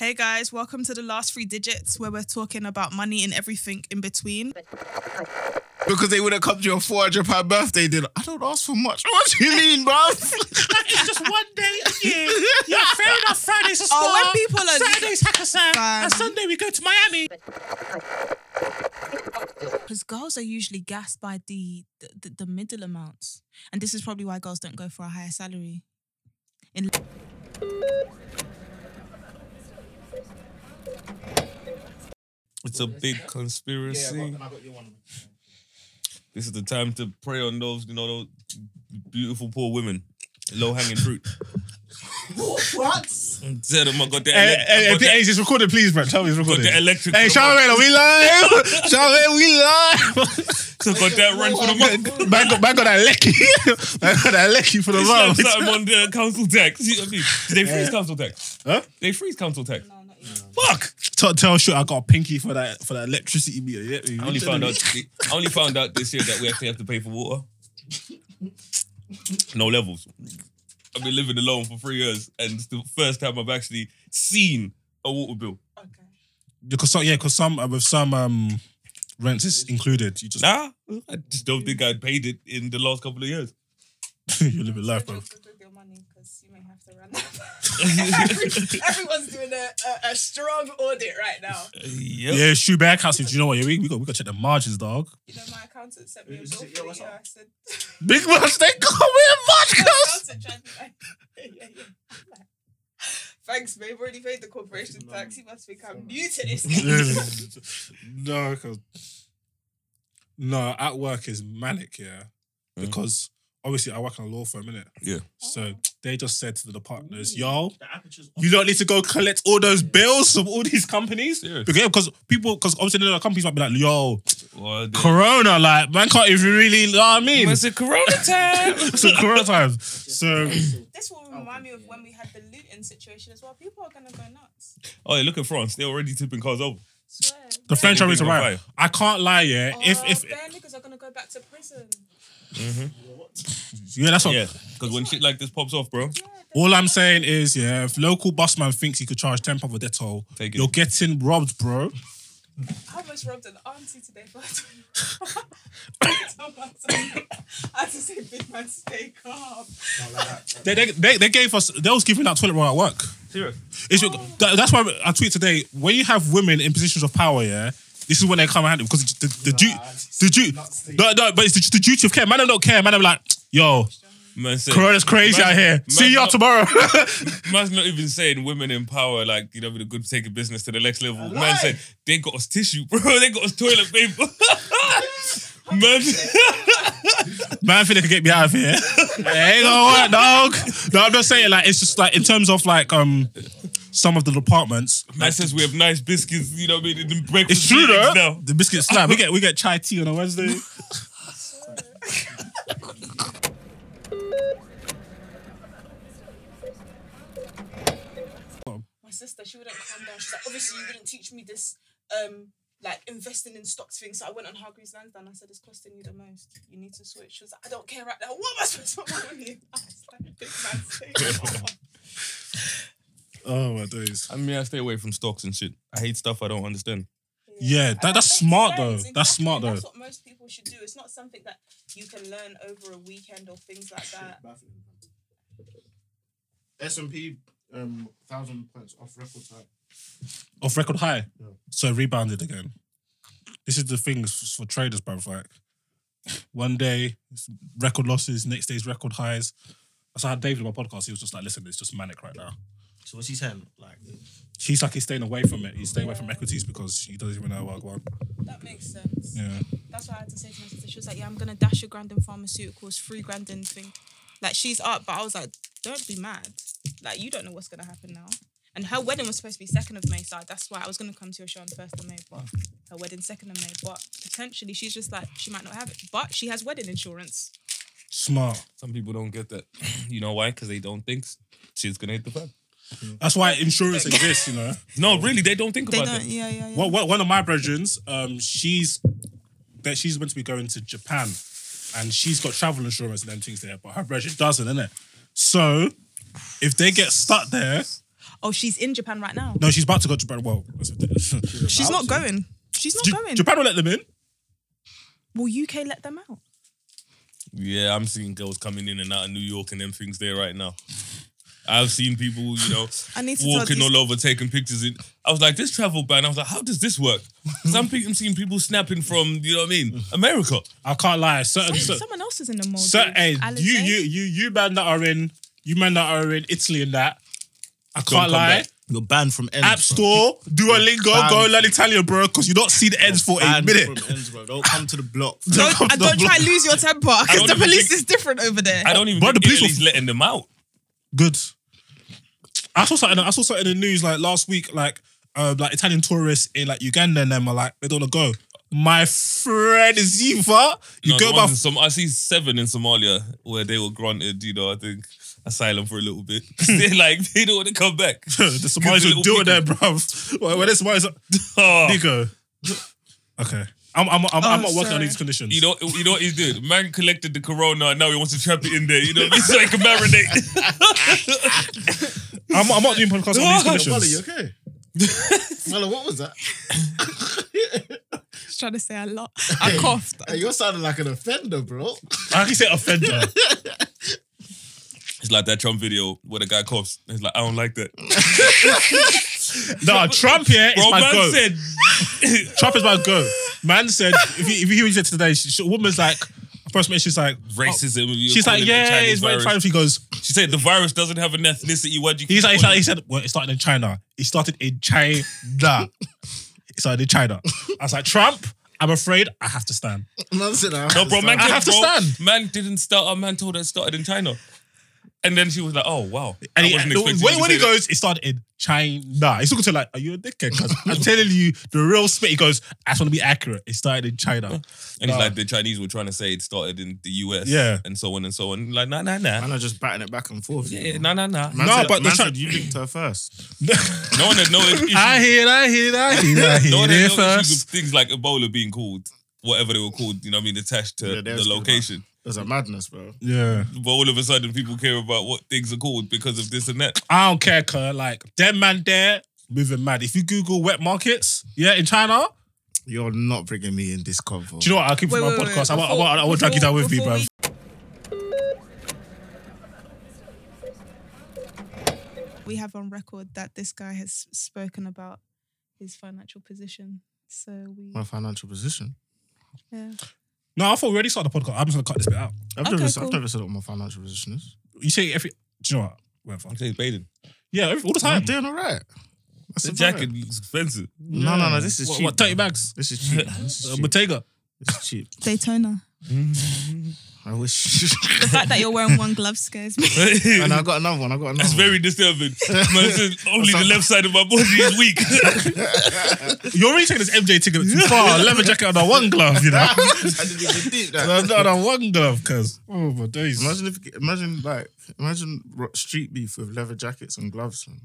Hey guys, welcome to the last three digits where we're talking about money and everything in between. Because they would have come to your 400 pound birthday dinner. I don't ask for much. What do you mean, bruv? It's just one day a year. Yeah, fair enough. Friday's a spa. Oh, when people are- Saturday's Hakkasan. Fam. And Sunday we go to Miami. Because girls are usually gassed by the, the, the, the middle amounts. And this is probably why girls don't go for a higher salary. In It's a big conspiracy. This is the time to prey on those, you know, those beautiful poor women. Low hanging fruit. what? Tell them I got the, Hey, hey, hey, the- hey, it's recorded, please, bro. Tell me it's got recorded. the electric. Hey, for are we live? Charmaine, we live. So got that run for the month. man, got, man got that lecky. man got that lecky for the It's like month. something on the council tax. You know what I mean? Did they freeze council tax? Huh? They freeze council tax. Fuck! Tell, tell sure I got a pinky for that for that electricity meter. Yeah, I only found out. I only found out this year that we actually have to pay for water. No levels. I've been living alone for three years, and it's the first time I've actually seen a water bill. because some, yeah, because some uh, with some um rents is included. You just Nah, I just don't think I paid it in the last couple of years. you live a life, bro. your money because you may have to run that. Everyone's doing a, a, a strong audit right now. Yep. Yeah, shoe bear accounts. Do you know what? Yeah, we, we got we got to check the margins, dog. You know, my accountant sent me a bill Is for what's the year. up? I said, Big much they call me a my much accountant tried to be like, yeah, yeah, yeah. Thanks, babe. Already paid the corporation tax. You must think I'm new to this. no, because no, at work is manic, yeah. Mhm. Because obviously I work in a law firm, innit? Yeah. So they just said to the partners, yo, you don't need to go collect all those bills from all these companies. Serious? Because, because people, because obviously the companies might be like, yo, Well, the- Corona, like, man can't even really, know what I mean? It's a Corona time. It's a Corona time. So, this will remind me of when we had the Luton situation as well. People are gonna go nuts. oh, yeah, look at France. They're already tipping cars over. Swear. the French are Big into on right. fire. I can't lie, yeah. Oh, If, if, bare niggas are gonna go back to prison. Mm-hmm. Yeah, that's what, Yeah, because when shit like this pops off, bro, All I'm saying is, yeah, if local busman thinks he could charge ten pound for Dettol, Take it. you're getting robbed, bro. I almost robbed an auntie today, but I had to say, big man, stay calm. They, they, they, they gave us, they was giving out toilet roll at work. serious. It's, that, that's why I tweet today. When you have women in positions of power, yeah, this is when they come and handle because the the, du- the, du- no, no, but it's the, the duty of care. Man, I don't care. Man, I'm like, yo, Man said, Corona's crazy Man- out here. man See y'all not- tomorrow. Man's not even saying women in power, like, you know, with a good taking business to the next level. Man said, they got us tissue, bro. They got us toilet paper. Man, Man, I think they could get me out of here. it ain't gonna work, dog. No, I'm just saying, like, it's just like in terms of like um some of the departments. man says we have nice biscuits, you know what I mean? In the breakfast It's true though. now. The biscuit slap. We get we get chai tea on a Wednesday. My sister, she wouldn't calm down. She's like, obviously, you wouldn't teach me this, um, like investing in stocks thing. So I went on Hargreaves Lansdown. I said, it's costing you the most. You need to switch. She was like, I don't care right now. What am I supposed to put my money in? I was like, big man, stay calm. oh my days. I mean, I stay away from stocks and shit. I hate stuff I don't understand. Yeah, And that- that's makes smart though. sense. That's smart though. That's what most people should do. It's not something that you can learn over a weekend or things like that. S and P, um, thousand points off record time. Off record high. Yeah. So rebounded again. This is the thing for traders, bro. Like one day it's record losses, next day's record highs. That's how David on my podcast. He was just like, "Listen, it's just manic right now." So what's he saying? Like, she's like he's staying away from it. He's staying away from equities because he doesn't even know what one. That makes sense. Yeah. That's what I had to say to my sister. She was like, "Yeah, I'm gonna dash a grand in pharmaceuticals, three grand in thing." Like she's up, but I was like, "Don't be mad. Like you don't know what's gonna happen now." And her wedding was supposed to be second of May, so that's why I was gonna come to your show on first of May, but her wedding second of May. But potentially, she's just like she might not have it, but she has wedding insurance. Smart. Some people don't get that. You know why? Because they don't think she's gonna hit the fan. That's why insurance exists, you know. No, really, they don't think They about don't. that. Yeah, yeah, yeah. One, one one of my brethrens, um, she's that she's meant to be going to Japan, and she's got travel insurance and them things there, but her brethren doesn't, innit? So if they get stuck there, Oh, she's in Japan right now. No, she's about to go to Japan. Well, She's not going. She's not J- going. Japan will let them in. Will UK let them out? Yeah, I'm seeing girls coming in and out of New York and them things there right now. I've seen people, you know, I need to walking these- all over, taking pictures. In, I was like, this travel ban. I was like, how does this work? Because I'm, pe- I'm seeing people snapping from, you know what I mean, America. I can't lie. Certain, Some- certain, someone else is in the Maldives. certain hey, Alice, you, eh? you, you, you man that are in, you man that are in Italy and that. I Don't can't come lie. back. You're banned from ends. App bro. Store, Duolingo, Banned. go learn Italian, bro, because you don't see the ends for a Banned minute. From ends, bro. Don't come to the block. Don't, come to don't try block. and lose your temper because don't the even police think- is different over there. I don't even Bro, think the police Italy's will- letting them out. Good. I saw something. I saw something in the news like last week, like uh, like Italian tourists in like Uganda and them are like they don't want to go. My friend is you, fuck. You No, go the about ones in Som- I see seven in Somalia where they were granted, you know, I think asylum for a little bit. They're like, they don't want to come back. the Somalis little will do it there, pickle. bruv. Well, when the Somalis, Oh, Nico. Okay, I'm I'm I'm, I'm Oh, not working on these conditions. you know, you know what he did? Man collected the corona and now he wants to trap it in there. You know, what I mean? so he can marinate. I'm, I'm not doing podcasts on these Yo, Molly, you conditions. okay? Molly, what was that? was trying to say a lot. I coughed. Hey, you're sounding like an offender, bro. I can say offender. It's like that Trump video where the guy coughs. He's like, I don't like that. no, Trump here is Bro, my man go. said, Trump is my go. Man said, if you, if you hear what he said today, she, she, a woman's like, first person, she's like, oh, racism. you're she's like, calling it the yeah, Chinese it's very virus. fine. He goes, She said the virus doesn't have an ethnicity. Why do you? he's like, he's like, he said, well, it started in China. It started in China. it started in China. I was like, Trump, I'm afraid I have to stand. Man said, I No, bro, man, I kept- have to bro, stand. Man didn't start. Our man told her it started in China, and then she was like, "Oh wow." And he, wasn't the- expecting when, when he that. goes, it started in China. He's talking to her like, are you a dickhead? Because I'm telling you, the real spit. He goes, I just want to be accurate. It started in China. and he's Nah. like, the Chinese were trying to say it started in the US, Yeah. and so on and so on. Like, nah, nah, nah, Man are just batting it back and forth. yeah, nah, nah, nah. Man No, said, but man the Chi- said you linked her first. No one had no issue. I hear, I hear, I hear, I hear no one had no issue with first. things like Ebola being called whatever they were called. You know, what I mean, attached to Yeah, the was good location. There's a madness, bro. Yeah. But all of a sudden, people care about what things are called because of this and that. I don't care, cuz. Like, them man there, moving mad. If you Google wet markets, yeah, in China, You're not bringing me in this convo. do you know what? I'll keep it Wait, for my wait, wait, podcast. I, want, I, before- want, I want to drag you down with me, before bro. We have on record that this guy has spoken about his financial position. So we, My financial position. yeah. No, I thought we already started the podcast. I'm just going to cut this bit out. I've Okay, never, cool. I've never said what my financial position is. You say every. Do you know what? Whatever. I'm saying Baden. Yeah, every, all the I'm time. doing all right. That's The about jacket it. is expensive. No, no, no. This is What, cheap. what 30 bro. bags? This is cheap. This is Uh, cheap. Bottega. This is cheap. Daytona. I wish. The fact that you're wearing one glove scares me. and I got another one. I got another That's one. very disturbing. Man said only the left side of my body is weak. You're already taking this MJ ticket too far. Leather jacket on a one glove, you know? I didn't even think that. on a one glove, cuz. Oh, my days. Imagine if, imagine like, imagine street beef with leather jackets and gloves. Man.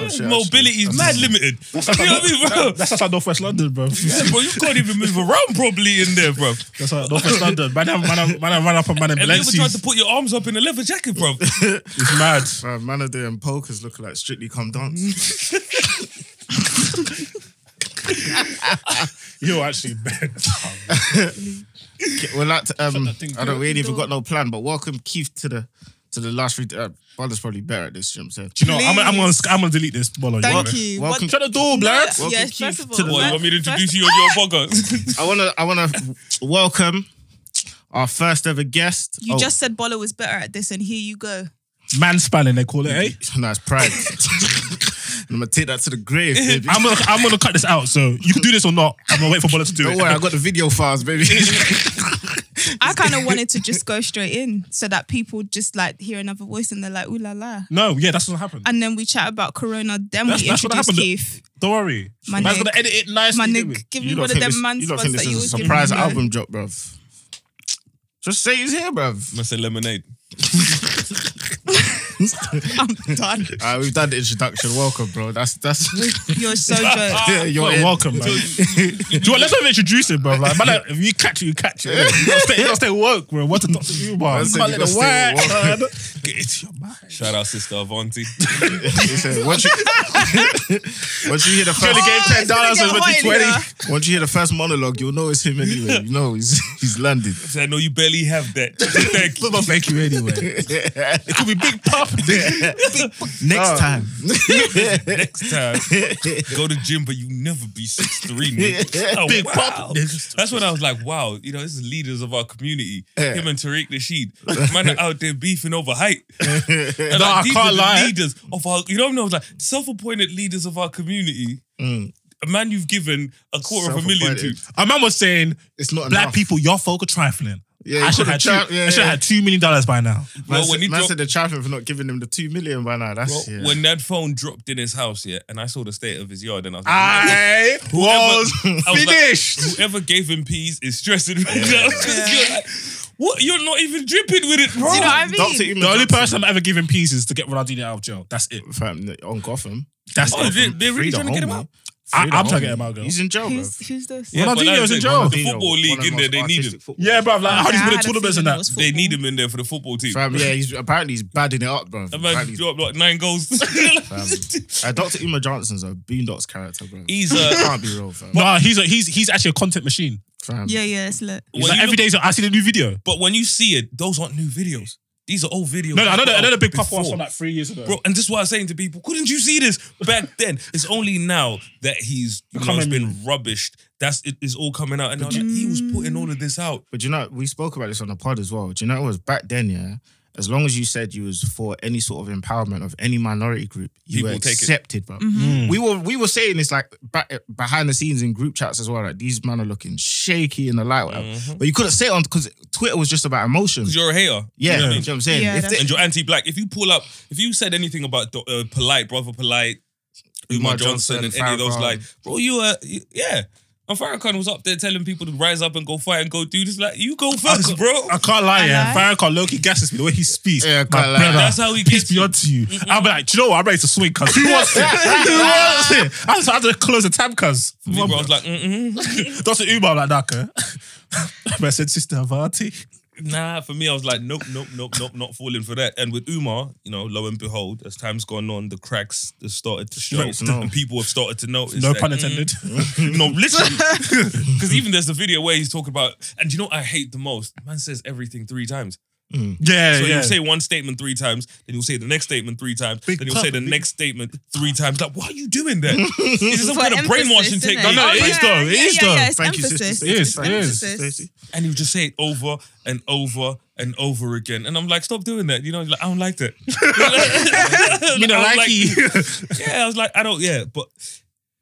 Oh, Mobility is mad limited. You know what I mean, bro? That's outside Northwest London, bro. Yeah, bro, you can't even move around properly in there, bro. That's outside Northwest London. Man, have- man, have- man, up on man in Have you ever tried to put your arms up in a leather jacket, bro? It's mad. Bro, man are doing pokers looking like Strictly Come Dance. You're actually bad. We're like, um, that I don't. through We ain't the even got no plan. But welcome Keith to the to the last. three, uh, Brother's probably better at this. You know what I'm saying? Do you know. I'm, I'm gonna I'm gonna delete this. Bola, Thank know? you. Welcome- What- Shut the door, No. Welcome, yes, Keith, first of all, to the- What, you want me to introduce you on your podcast? I wanna I wanna welcome our first ever guest. You Oh, just said Bola was better at this, and here you go. Man spanning, they call it, eh? nice pride. I'm gonna take that to the grave, baby. I'm gonna I'm gonna cut this out, so you can do this or not. I'm gonna wait for Bola to do Don't it. worry, I got the video files, baby. I kind of wanted to just go straight in so that people just like hear another voice and they're like, ooh la la. No, yeah, that's what happened. And then we chat about Corona, then That's- we that's introduce happened. Keith. Don't worry. My Man's nigga. gonna edit it nicely. My didn't we? nigga, give me don't one of them this- man you don't think that this you is a always give surprise me, album drop, bruv? Just say he's here, bruv. I said lemonade. I'm done. Alright, we've done the introduction. Welcome, bro. That's that's You're so joke. yeah, you're Well, in. welcome, man. Do you know what? Let's not even introduce him, bro. Like, man, like, if you catch it, you catch it. innit? You gotta stay, you gotta stay woke, bro. What's the Dr. Umar? I You said can't you let the gotta stay white man Get into your mind. Shout out sister Avanti. He said, once you, once you hear the first, gave ten dollars gonna and get went to hot twenty. here. once you hear the first monologue, you'll know it's him anyway. You know he's he's landed. I know you barely have that. Thank you. Thank you anyway. It could be Big Pop. Next Oh. time. Next time, go to gym, but you never be six three. Oh, Big wow. Pop. That's when I was like, wow, you know, this is leaders of our community. Yeah. Him and Tariq Nasheed. Man are out there beefing over height. And No, I these can't are the lie. Leaders of our, you don't know, like self-appointed leaders of our community. Mm. A man you've given a quarter of a million to. A man was saying, It's not black enough. people, your folk are trifling. Yeah, I should could've have two, tra- yeah, I should yeah. had two million dollars by now. Man, Well, said, when he man dropped- said they're trapping for not giving him the two million by now. That's Bro, yeah. When that phone dropped in his house, yeah, and I saw the state of his yard, and I was like, I was I was like, finished. whoever gave him peas is stressing me out. You're like, what? You're not even dripping with it, bro. Do you know what I mean? Dr. Umar The only Johnson, person I'm ever giving peace is to get Ronaldinho out of jail. That's it. fam, on Gotham. That's Oh, it. they, they're really Free the trying to get him out. I, Free the I'm trying to get him out, girl. He's in jail, bro. Who's, who's this? Yeah, but Ronaldinho's that's in it. jail. The football league in there, they need him. Yeah, bro. Like, how Okay, he's I been had a a tournaments and feeling it that. was They football. need him in there for the football team. Fam, yeah, he's apparently he's badding it up, bro. That man Apparently- dropped like nine goals. Uh, Dr. Umar Johnson's a Boondocks character, bro. He's uh, can't be real, fam. No, he's a, he's he's actually a content machine. fam. Yeah, yeah, it's lit. He's When like you every look- day, I see the new video. but when you see it, those aren't new videos. These are old videos. No, no, I know the, I big pop ones from like three years ago. Bro, and this is what I was saying to people. Couldn't you see this back then? It's only now that he's you know, it's been rubbished. That's it is all coming out. And I'm like, he was putting all of this out. But you know, we spoke about this on the pod as well. Do you know it was back then, yeah? As long as you said you was for any sort of empowerment of any minority group, you People were take it. accepted, bro. Mm. We were we were saying this like back, behind the scenes in group chats as well. Like these men are looking shaky in the light, whatever. But you couldn't say it on because Twitter was just about emotion. Because you're a hater. Yeah, Yeah. you know what I'm saying. Yeah, if that's- they, and you're anti-black. If you pull up, if you said anything about uh, polite, brother polite, Umar Umar Johnson, Johnson, and any of those, Farrakhan. like, bro, you uh, you, yeah. And Farrakhan was up there telling people to rise up and go fight and go do this. Like, you go first, bro. I can't lie, I yeah. lie. Farrakhan low key gasses me the way he speaks. Yeah, I can't lie. brother, That's how he peace gets be you. unto you. Mm-hmm. I'll be like, do you know what? I'm ready to swing, cuz. Who wants it? Who wants it? I just had to close the tab, cuz. Me, bro, I was like, mm-mm. That's an Umar like that, cuz. I said, Sister Avanti. Nah, for me, I was like, nope, nope, nope, nope, not falling for that. And with Umar, you know, lo and behold, as time's gone on, the cracks have started to show, Cracks, no. and people have started to notice. No that, pun mm, intended. no, literally. Because even there's a video where he's talking about, and you know what I hate the most? Man says everything three times. Mm. Yeah, So yeah. you'll say one statement three times, then you'll say the next statement three times, Big then you'll say the pop, next statement three times. Like, why are you doing that? Is this some For kind of brainwashing technique? No, no, Oh, it is yeah, though. It yeah, is yeah, though. Yeah, it's Thank you, sister. It is, It's it is. emphasis. Stacey. And you just say it over and over and over again. And I'm like, stop doing that. You know, like, I don't like that. You know, I don't like he. yeah, I was like, I don't, yeah. But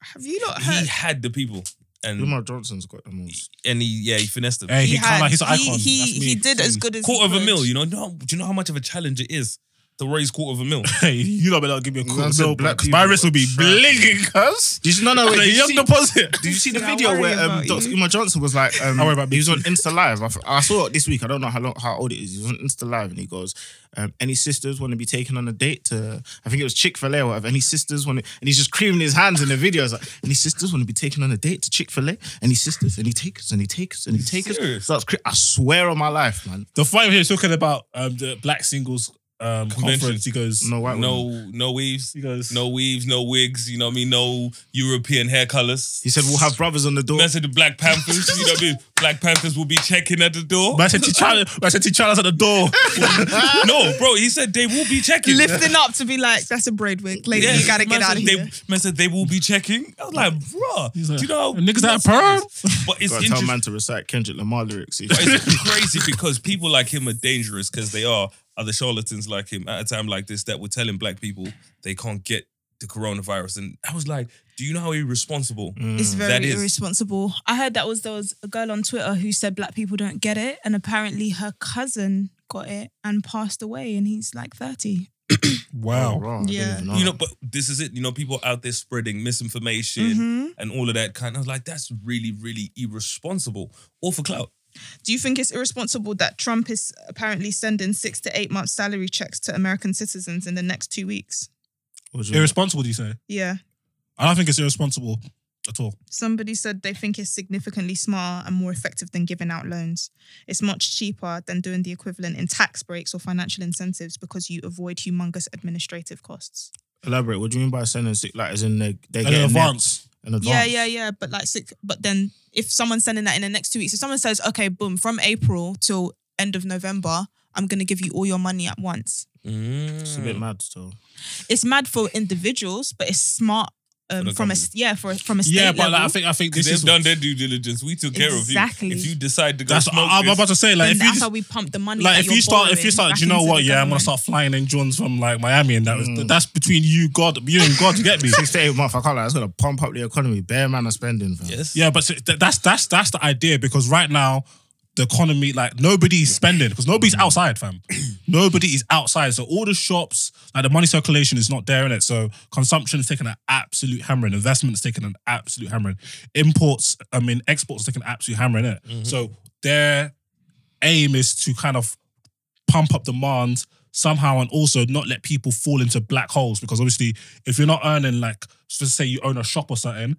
Have you not heard? he had the people. And, Umar Johnson's got the most. and he, yeah, he finessed them. Hey, he, He can't had. lie. He's an He icon. he, That's me. he did as good as quarter he of a could. mil, you know? No, do you know how much of a challenge it is to raise quarter of a mil? Hey, you know, better give me a Man quarter said mil, black because my people wrist will be are blinking, cuz. Did you, no, no, wait, The did you young see- deposit. Did you see the I video worry where um, about Dr. you. Umar Johnson was like, um, I worry about he was on Insta Live. I, I saw it this week. I don't know how long, how old it is. He was on Insta Live and he goes, um, "Any sisters want to be taken on a date to? I think it was Chick Fil A or whatever. Any sisters want to?" And he's just creaming his hands in the video. It's like, "Any sisters want to be taken on a date to Chick Fil A? Any sisters? And he takes us and he takes and he takes us." Serious? So that's cra- I swear on my life, man. The funny thing is talking about um, the black singles um, Convention. conference. He goes, No white women. No, no weaves. He goes, No weaves, no wigs, you know what I mean? No European hair colors. He said we'll have brothers on the door. Man said the Black Panthers, you know what I mean? Black Panthers will be checking at the door. Man said T'Challa, man said T'Challa's at the door. no, bro, he said they will be checking. Lifting up to be like, that's a braid wig. Lady, Yeah, you gotta man get out of they, here. Man said they will be checking. I was like, bruh, He's like, do you know? niggas nuts that perm? it is? But it's Gotta tell man to recite Kendrick Lamar lyrics. But it's crazy because people like him are dangerous because they are other charlatans like him at a time like this that were telling black people they can't get the coronavirus. And I was like, do you know how irresponsible It's that very is? irresponsible. I heard that was there was a girl on Twitter who said black people don't get it, and apparently her cousin got it and passed away, and he's like thirty. Wow. Oh, Yeah. You know, but this is it. You know, people out there spreading misinformation Mhm. and all of that kind. I was like, that's really, really irresponsible. All for clout. Do you think it's irresponsible that Trump is apparently sending six to eight months salary checks to American citizens in the next two weeks? What do you mean? Irresponsible, do you say? Yeah. I don't think it's irresponsible. at all. Somebody said they think it's significantly smarter and more effective than giving out loans. It's much cheaper than doing the equivalent in tax breaks or financial incentives because you avoid humongous administrative costs. Elaborate. What do you mean by sending sick? Like, as in they they And get in advance. in advance. Yeah, yeah, yeah. But like six, but then if someone's sending that in the next two weeks, if someone says, okay, boom, from April till end of November, I'm gonna give you all your money at once. It's a bit Mm. mad still. It's mad for individuals, but it's smart um, from a yeah for from a state Yeah, but level. like, I think I think this They've is done their due diligence. We took care Exactly. of you. If you decide to go that's smoke I, I'm this, about to say like then if you that's just, how we pump the money. like if you're start if you start do you know what yeah I'm gonna start flying in Johns from like Miami and that was that's between you God you and God to get me Six to eight months. I can't lie. It's gonna pump up the economy. Bare man are spending. Fam. yes, Yeah, but that's that's that's the idea because right now the economy like nobody's spending because nobody's outside, fam. Nobody is outside, so all the shops like the money circulation is not there in it. So consumption is taking an absolute hammering. Investment is taking an absolute hammering. Imports, I mean, exports taking an absolute hammering in it. Mm-hmm. So their aim is to kind of pump up demand somehow and also not let people fall into black holes because obviously if you're not earning like so say you own a shop or something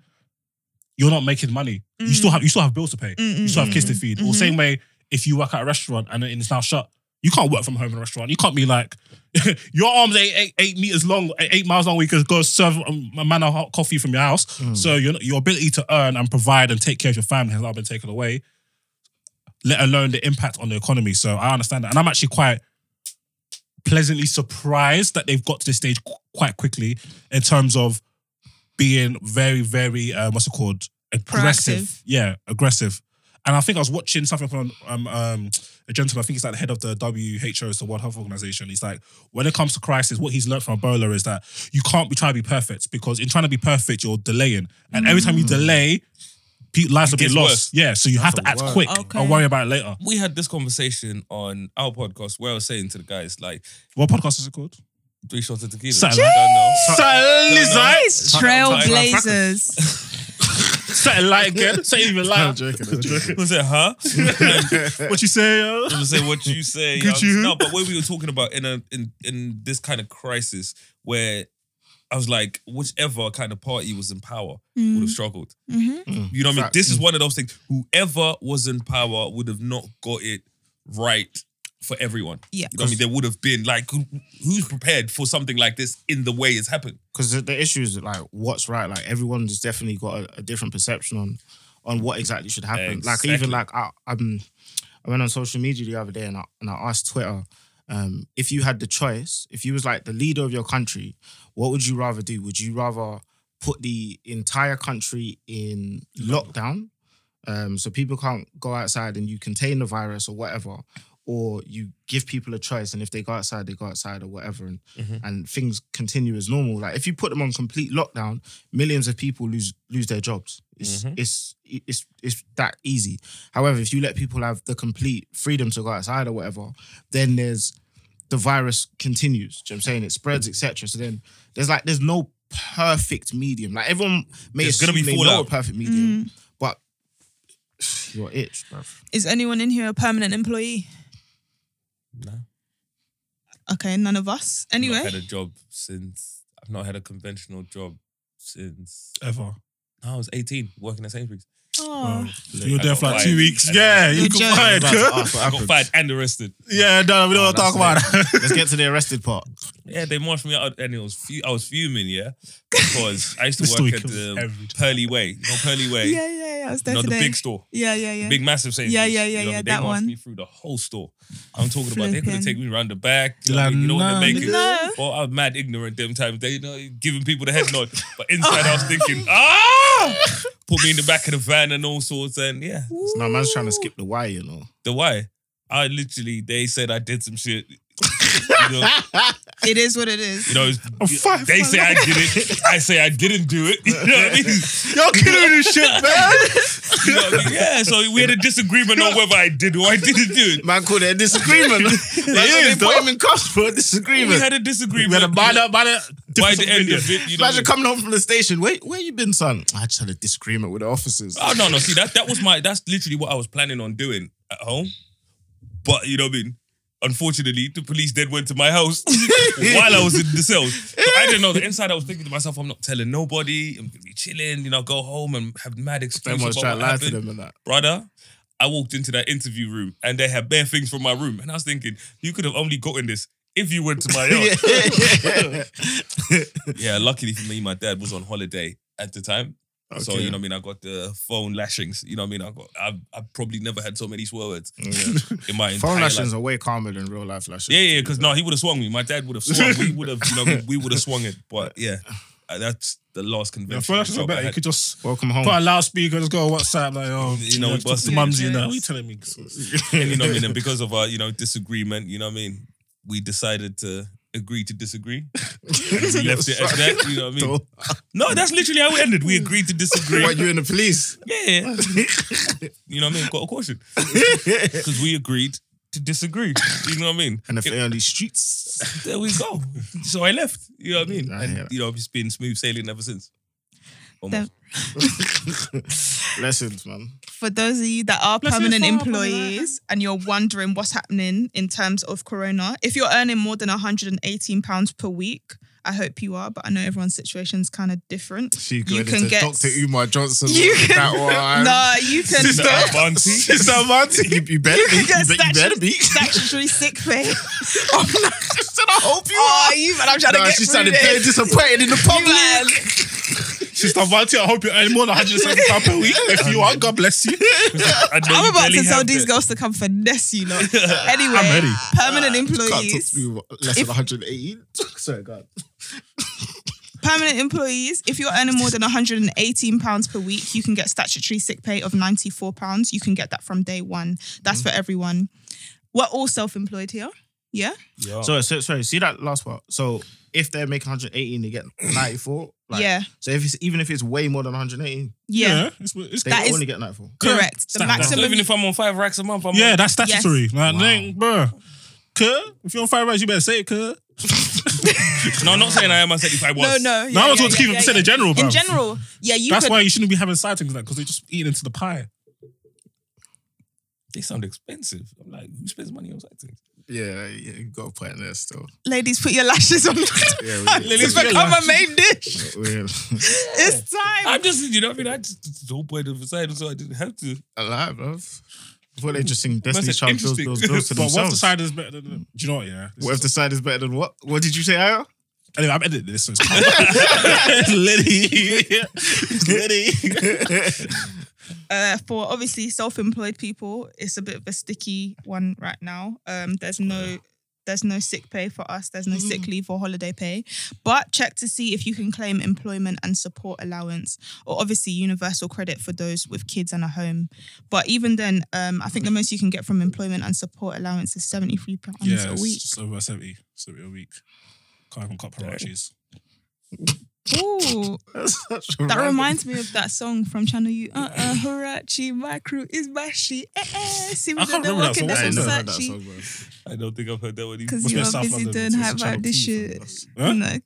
you're not making money you mm. still have you still have bills to pay you still have kids to feed or mm-hmm. same way if you work at a restaurant and it's now shut you can't work from home in a restaurant you can't be like your arms eight eight meters long eight, eight miles long we could go serve a man of hot coffee from your house so your, your ability to earn and provide and take care of your family has now been taken away let alone the impact on the economy. So I understand that. And I'm actually quite pleasantly surprised that they've got to this stage qu- quite quickly in terms of being very, very, uh, what's it called? Aggressive. Proactive. Yeah, aggressive. And I think I was watching something from um, um, a gentleman, I think he's like the head of the WHO, it's the World Health Organization. He's like, when it comes to crisis, what he's learned from Ebola is that you can't be trying to be perfect because in trying to be perfect, you're delaying. And every time you mm. delay, pe- lives will be gets lost. worse. Yeah, so you have to act word. quick Okay. and worry about it later. we had this conversation on our podcast where I was saying to the guys like What podcast is it called? three shots of tequila. Something I don't know. Guys, Tuck- tuck- Trailblazers. Something like again. Say even I'm joking. I'm joking. Was it huh? What you say? Uh? I was gonna say what you say. Could I was- you? No, but what we were talking about in a in in this kind of crisis where I was like, whichever kind of party was in power would have struggled. Mhm. You know what I mean? Facts. This is one of those things. Whoever was in power would have not got it right for everyone. Yeah. You know I mean? There would have been like, who, who's prepared for something like this in the way it's happened? because the, the issue is like what's right. Like everyone's definitely got a, a different perception on on what exactly should happen. Like even like I um I went on social media the other day and I and I asked Twitter um if you had the choice, if you was like the leader of your country, what would you rather do? Would you rather put the entire country in lockdown, um, so people can't go outside and you contain the virus or whatever, or you give people a choice and if they go outside, they go outside or whatever, and mm-hmm. and things continue as normal. Like if you put them on complete lockdown, millions of people lose lose their jobs. It's mm-hmm. it's it's it's that easy. However, if you let people have the complete freedom to go outside or whatever, then there's the virus continues. Do you know what I'm saying? It spreads, etc. So then there's like there's no perfect medium. Like everyone may There's assume gonna be they know a fallout. perfect medium, mm. but you're itch, bro. Is anyone in here a permanent employee? No. Okay, none of us. Anyway, I've not had a job since, I've not had a conventional job since Ever. I was 18 working at Sainsbury's. Oh, You were I there got for like fired. two weeks. And- Yeah, you You're got joking. fired. I was about to girl. ask what I got fired and arrested. Yeah, no, we don't Oh, want to talk about that's that. Let's get to the arrested part. Yeah, they marched me out and it was fu- I was fuming, yeah. Because I used to story work at kills the every time. Purley Way. You know Purley Way? yeah, yeah, yeah. I was there you know, today. the big store. Yeah, yeah, yeah. Big massive Sainsbury's. Yeah, yeah, yeah, You know, yeah, They that marched one. me through the whole store. I'm talking about they're gonna Flipping. take me around the back. You know, Like, what I mean? you know what nah, they're making? No. Well, I was mad ignorant them times. They you know giving people the head nod. But inside I was thinking, ah put me in the back of the van and all sorts and yeah. So now man's trying to skip the why, you know. The why? I literally they said I did some shit. You know, It is what it is. you know, I'm oh, fine, they fine. say I did it. I say I didn't do it. You know what I mean? You're killing this shit, man. You know what I mean? Yeah, so we had a disagreement on whether I did or I didn't do it. Man called it a disagreement. Like, is, they put though. him in cuffs for a We had a disagreement. We had a by the by the by the end of it, you know. Imagine coming home from the station. Wait, where you been, son? I just had a disagreement with the officers. Oh no, no. See that that was my that's literally what I was planning on doing at home. But you know what I mean. Unfortunately, the police then went to my house while I was in the cells. So I didn't know. The inside, I was thinking to myself, I'm not telling nobody. I'm gonna be chilling. You know, go home and have mad Everyone's about trying to lie to them and that. brother, I walked into that interview room and they had bare things from my room. And I was thinking, you could have only gotten this if you went to my yard. yeah, luckily for me, my dad was on holiday at the time. So, you know what I mean? I got the phone lashings. You know what I mean? I got, I've, I've probably never had so many swear words Yeah. in my entire Phone life. lashings are way calmer than real life lashings. Yeah, yeah, because no, he would have swung me. My dad would have swung. We would have, you know, what I mean? we would have swung it. But yeah, uh, that's the last convention. for that's job I better. You could just Welcome home. put a loudspeaker, just go on WhatsApp, like, oh, You know, we just busted the mums, you know. jokes. What you telling me? and you know what I mean? And because of our, you know, disagreement, you know what I mean? We decided to agree to disagree. we left it at that, you know what I mean? No, that's literally how it ended. We agreed to disagree. What, you and the police? Yeah. You know what I mean? Got a caution. Because we agreed to disagree. You know what I mean? and if they're on these streets, There we go. So I left. You know what I mean? I And, you know, I've just been smooth sailing ever since. Almost. lessons, man. For those of you that are Bless permanent Father. employees and you're wondering what's happening in terms of Corona, if you're earning more than 118 pounds per week, I hope you are, but I know everyone's situation is kind of different. She You can get- Dr. Umar Johnson. You with can, that one. nah, you can Sister get, Avanti. Sister Avanti, you, you better you be. can get You, bet- you better statutory, be. statutory sick pay. oh, no. She said, I hope you oh, are. you man, I'm trying Nah, to get she through sounded very this. disappointed in the You man. public. Sister Vanti, I hope you earn more than 170 pounds per week. If you are, God bless you. I I'm about to tell these that. girls to come finesse you, lot. Anyway, I'm ready. permanent Can't talk employees. to me less If- than 118. Sorry, God. Permanent employees, if you're earning more than 118 pounds per week, you can get statutory sick pay of 94 pounds. You can get that from day one. That's Mm-hmm. for everyone. We're all self-employed here. Yeah. Yeah. So, so, sorry, see that last part. So, if they're making 118, they get 94. Like, yeah. So, if it's even if it's way more than 118, Yeah. It's, it's, they That is- only get 94. Correct. The Standard. So maximum. even if I'm on five racks a month, I'm yeah, on, that's statutory. Like, Wow. name, bruh. Cuz, if you're on fire rights, you better say it, cuz. No, I'm not saying I am. I said if I was. no, no. No, I yeah, was yeah, want to keep yeah, it yeah, percent yeah. in general, bro. In general, yeah, you That's could. why you shouldn't be having side things like because they're just eating into the pie. They sound expensive. I'm like, who spends money on side things? Yeah, yeah, you got a point there still. ladies, put your lashes on. Yeah, we- it's become a main dish. We're It's time. I'm just, you know what I mean? I just, it's the whole point of the side, so I didn't have to. alive, bruv. I thought they just sing Man Destiny's Child bills, interesting. bills, bills to But what if the themselves. side is better than Do you know what, yeah? What if the side is better than what? What did you say, Aya? Anyway, I'm editing this. So it's it's Liddy. It's Liddy. Uh, for obviously self-employed people, it's a bit of a sticky one right now. Um, there's no there's no sick pay for us. There's no sick leave or holiday pay. But check to see if you can claim employment and support allowance, or obviously universal credit for those with kids and a home. But even then, um, I think the most you can get from employment and support allowance is seventy three pounds Yeah, a it's week. just over 70. 70 a week. Can't even cut parachis. Ooh, That's such a that random- reminds me of that song from Channel U. Uh uh, Horachi, my crew is bashy. Eh eh, see me I can't the remember that song. I that's ain't What's never heard that song, bro. I don't think I've heard that one either. Because you're a South busy London doing one, so high vibe this T from shit. us. Huh? No,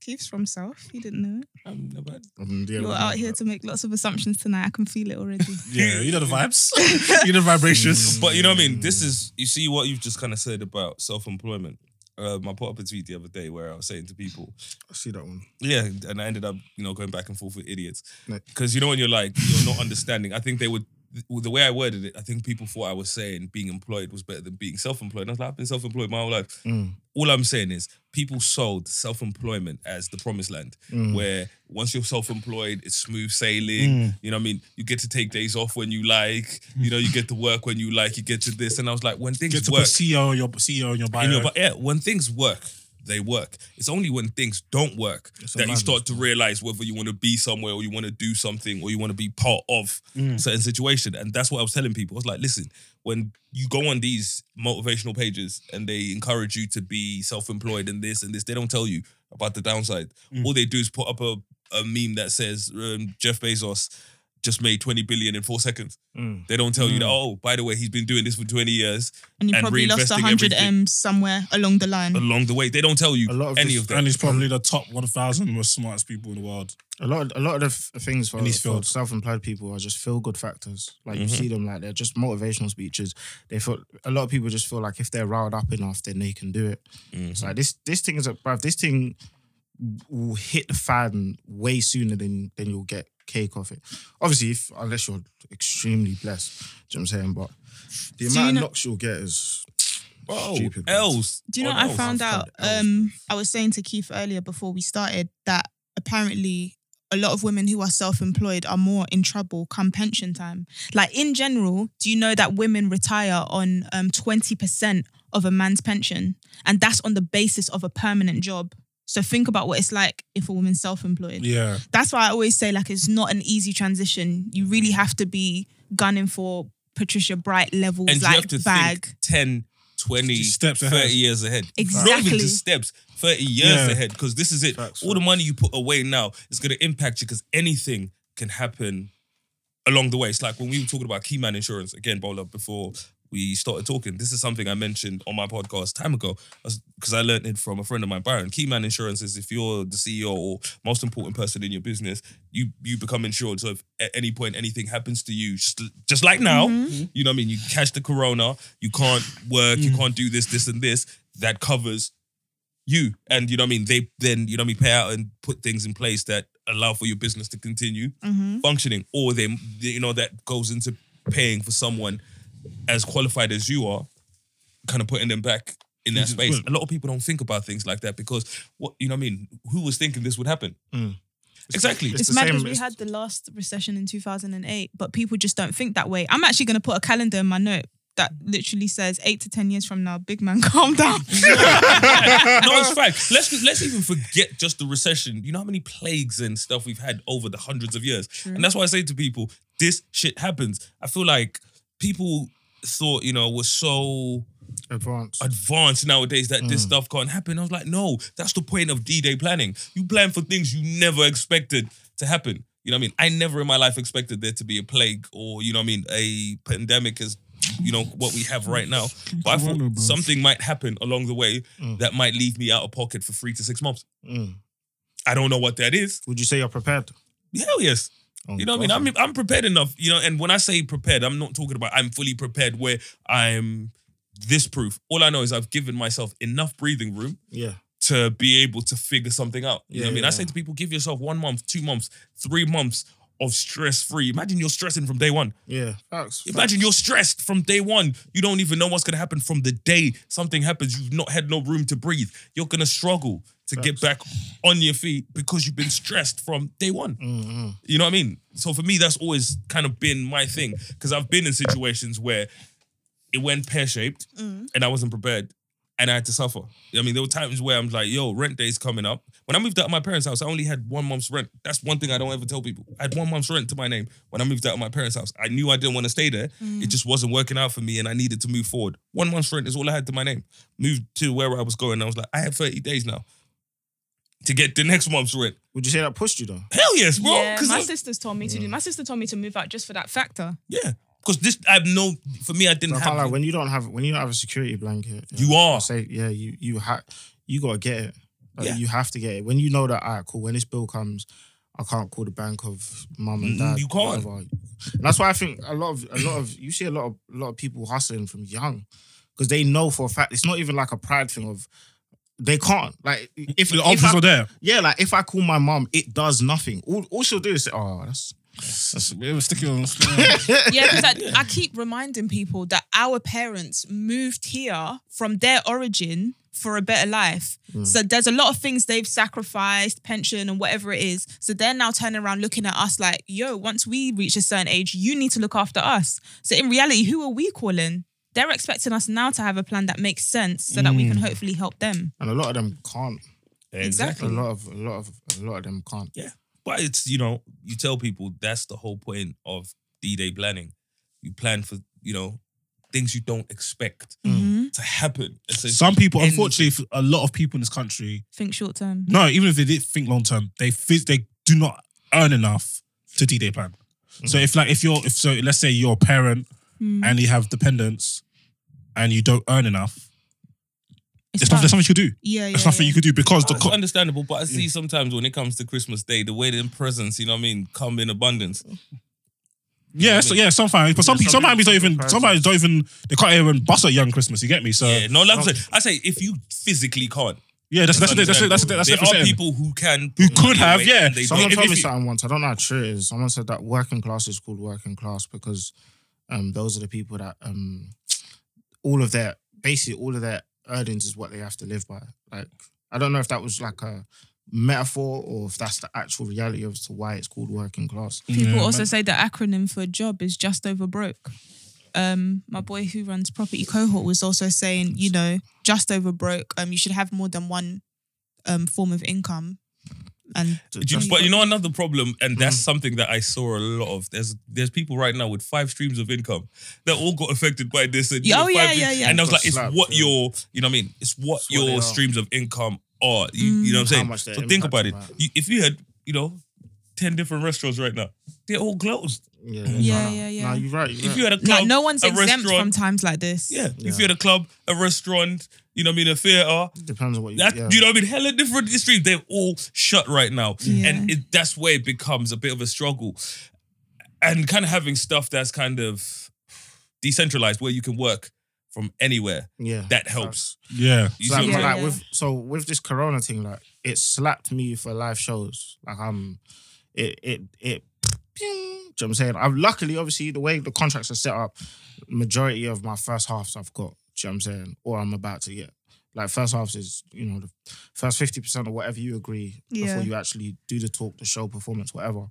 Keith's from South. He didn't know it. I'm never had- Um, yeah, You're out here that. to make lots of assumptions tonight. I can feel it already. Yeah, you know the vibes. you know the vibrations. But you know what I mean? This is, you see what you've just kind of said about self employment. Um, I put up a tweet the other day where I was saying to people, I see that one. Yeah, and I ended up, you know, going back and forth with idiots. Because you know when you're like, you're not understanding. I think they would the way I worded it, I think people thought I was saying being employed was better than being self-employed. And I was like, I've been self-employed my whole life. Mm. All I'm saying is people sold self-employment as the promised land, Mm. where once you're self-employed, it's smooth sailing. You know what I mean? You get to take days off when you like. You know, you get to work when you like. You get to this. And I was like, when things Get to work, put CEO on your CEO on your bio. in your, yeah, when things work, they work. It's only when things don't work It's that you start to realize whether you want to be somewhere or you want to do something or you want to be part of Mm. certain situation. And that's what I was telling people. I was like, listen, when you go on these motivational pages and they encourage you to be self-employed and this and this, they don't tell you about the downside. Mm. All they do is put up a, a meme that says um, Jeff Bezos just made 20 billion in four seconds. Mm. They don't tell you Mm. that, oh, by the way, he's been doing this for 20 years And you and probably lost reinvesting 100 everything. M's somewhere along the line. along the way. They don't tell you A lot of any this- of that. And he's probably the top 1,000 most smartest people in the world. A lot, of, a lot of the f- things for, In for field. self-employed people are just feel-good factors. Like Mhm. you see them, like they're just motivational speeches. They feel a lot of people just feel like if they're riled up enough, then they can do it. Mhm. It's like this, this thing is a, bruv, This thing will hit the fan way sooner than than you'll get cake off it. Obviously, if unless you're extremely blessed, do you know what I'm saying? But the Do you amount know- of knocks you'll get is Bro, stupid. else. Do you know on what I found out? Um, I was saying to Keith earlier before we started that apparently a lot of women who are self-employed are more in trouble come pension time. Like in general, do you know that women retire on um twenty percent of a man's pension, and that's on the basis of a permanent job. So think about what it's like if a woman's self-employed. Yeah. That's why I always say like it's not an easy transition. You really have to be gunning for Patricia Bright levels, And like you have to bag. think 10, 20, Steps 30 ahead. years ahead. Not Exactly. even just steps, 30 years Yeah. ahead. Because this is it. Facts, All the money you put away now is going to impact you because anything can happen along the way. It's like when we were talking about Keyman Insurance, again, Bola, before we started talking, this is something I mentioned on my podcast time ago because I learned it from a friend of mine, Byron. Keyman Insurance is if you're the CEO or most important person in your business, you you become insured. So if at any point anything happens to you, just, just like now, you know what I mean? You catch the corona, you can't work, you can't do this, this, and this, that covers you. And you know what I mean? They then, you know what I mean, pay out and put things in place that allow for your business to continue Mhm. functioning. Or they, you know, that goes into paying for someone as qualified as you are, kind of putting them back in that space. well- A lot of people don't think about things like that because what you know what I mean, who was thinking this would happen? Mm. Exactly. It's It's the mad same- because we it's- had the last recession in 2008, but people just don't think that way. I'm actually going to put a calendar in my note that literally says eight to 10 years from now, big man, calm down. no, it's fact. Let's let's even forget just the recession. You know how many plagues and stuff we've had over the hundreds of years, and that's why I say to people, this shit happens. I feel like people thought you know we're so advanced. advanced nowadays that this stuff can't happen. I was like, no, that's the point of D-Day planning. You plan for things you never expected to happen. You know what I mean? I never in my life expected there to be a plague or, you know what I mean, a pandemic as you know what we have right now. But I thought something might happen along the way Mm. that might leave me out of pocket for three to six months. Mm. I don't know what that is. Would you say you're prepared? Hell yes. Oh, You know what I mean? I'm I'm prepared enough. You know, and when I say prepared, I'm not talking about I'm fully prepared where I'm this proof. All I know is I've given myself enough breathing room Yeah. to be able to figure something out. You know what I Yeah, mean? I say to people, give yourself one month, two months, three months of stress free. Imagine you're stressing from day one. Yeah. Facts. Imagine you're stressed from day one. You don't even know what's gonna happen from the day something happens. You've not had no room to breathe. You're gonna struggle to get back on your feet because you've been stressed from day one. Mm-hmm. You know what I mean? So for me, that's always kind of been my thing because I've been in situations where it went pear shaped and I wasn't prepared and I had to suffer. I mean, there were times where I'm like, yo, rent day's coming up. When I moved out of my parents' house, I only had one month's rent. That's one thing I don't ever tell people. I had one month's rent to my name when I moved out of my parents' house. I knew I didn't want to stay there. It mm. just wasn't working out for me and I needed to move forward. One month's rent is all I had to my name. Moved to where I was going. I was like, I have 30 days now to get the next month's rent. Would you say that pushed you though? Hell yes, bro. yeah, 'Cause my I- sisters told me to do. Mm. My sister told me to move out just for that factor. Yeah, because this I have no. For me, I didn't I have. can't lie, when you don't have when you don't have a security blanket, You are. I say yeah, you you have you gotta get it. Like, Yeah. You have to get it. When you know that, all right, cool. When this bill comes, I can't call the bank of mum and Mm, dad. you can't. whatever. And that's why I think a lot of a lot of you see a lot of a lot of people hustling from young because they know for a fact it's not even like a pride thing of they can't like if, The if options I, are there. yeah like if I call my mom, it does nothing. All, all she'll do is say, "Oh, that's That's, we're sticking on. Yeah, because I, I keep reminding people that our parents moved here from their origin for a better life. Hmm. So there's a lot of things they've sacrificed, pension and whatever it is. So they're now turning around looking at us like, yo, once we reach a certain age, you need to look after us. So in reality, who are we calling? They're expecting us now to have a plan that makes sense so that we can hmm. hopefully help them. and a lot of them can't. Exactly. A lot of a lot of a lot of them can't. Yeah, but it's you know you tell people that's the whole point of D-Day planning. You plan for you know things you don't expect Mhm. to happen. Some people, Anything. unfortunately, a lot of people in this country, Think short term. no, even if they did think long term, they phys- they do not earn enough to D-Day plan. So if like if you're if so let's say you're a parent Mm. and you have dependents and you don't earn enough, It's there's, not, tough. there's something you could do. Yeah, yeah. There's nothing yeah. you could do because the It's co- understandable, but I see sometimes when it comes to Christmas Day, the way them presents, you know what I mean, come in abundance. yeah so, yeah sometimes but some Yeah, people some sometimes don't even some sometimes don't even they can't even bust a young Christmas. You get me? So yeah, yeah, no, like I say, I say if you physically can't, Yeah, that's that's that's that's that's, that's, that's, there that's are people who can, Who could have, yeah. Someone told me you- something once. I don't know how true it is. Someone said that working class is called working class because um, those are the people that um, all of their basically all of their earnings is what they have to live by. Like I don't know if that was like a metaphor or if that's the actual reality as to why it's called working class. People Yeah, also say the acronym for a job is just over broke. Um, my boy who runs property cohort was also saying, you know, just over broke. Um, you should have more than one um form of income. And Do you- but you know another problem, and that's Mm. something that I saw a lot of. There's there's people right now with five streams of income that all got affected by this. And, Oh, know, yeah, five- yeah, yeah. And I was Got like, it's what yeah. your, you know what I mean? It's what It's your are. streams of income are. You, you know what I'm saying? So think about it. impacted by it. You, if you had, you know, 10 different restaurants right now, they're all closed. yeah, Yeah, no, no. yeah, yeah. No, you're right. You're If right. you had a club, like no one's a exempt from times like this. yeah, Yeah. If you had a club, a restaurant, you know what I mean, a theater, depends on what you. that yeah. you know what I mean, hella different streams. They're all shut right now, Yeah. and it, that's where it becomes a bit of a struggle. And kind of having stuff that's kind of decentralized, where you can work from anywhere, yeah, that helps. yeah. You So, see like, what I'm Yeah, like with so with this corona thing, like it slapped me for live shows. Like I'm it it it pew, do you know what I'm saying? I've luckily obviously the way the contracts are set up, majority of my first halves I've got, do you know what I'm saying? Or I'm about to get. Like first half is, you know, the first 50% or whatever you agree Yeah. before you actually do the talk, the show, performance, whatever.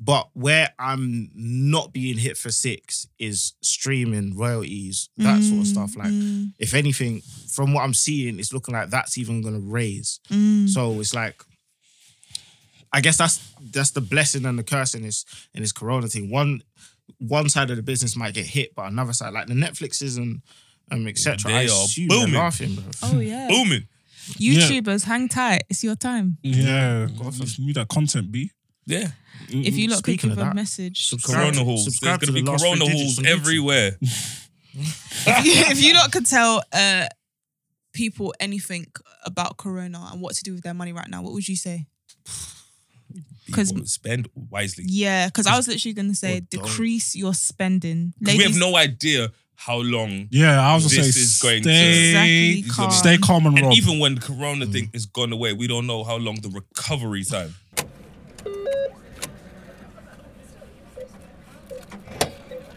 But where I'm not being hit for six is streaming, royalties, that sort of stuff. Like Mm, if anything, from what I'm seeing, it's looking like that's even gonna raise. mm. So it's like, I guess that's that's the blessing and the curse in this in this Corona thing. One one side of the business might get hit, but another side, like the Netflixes and um etc. They I are assume booming. they're laughing, bro. Oh yeah. Booming. YouTubers, hang tight. It's your time. Yeah, you need that content, B. Yeah. If you look click Speaking with of a that, message. Corona hauls. There's subscribe going to to be the last corona three digits hauls on YouTube. everywhere. if you lot could tell uh, people anything about Corona and what to do with their money right now, what would you say? 'Cause- People spend wisely. Yeah, because I was literally going to say Or don't. decrease your spending. 'Cause we have no idea how long. Yeah, I was gonna This say is going to- stay, exactly calm. stay calm and And rob. even when the corona mm. thing is gone away, we don't know how long the recovery time.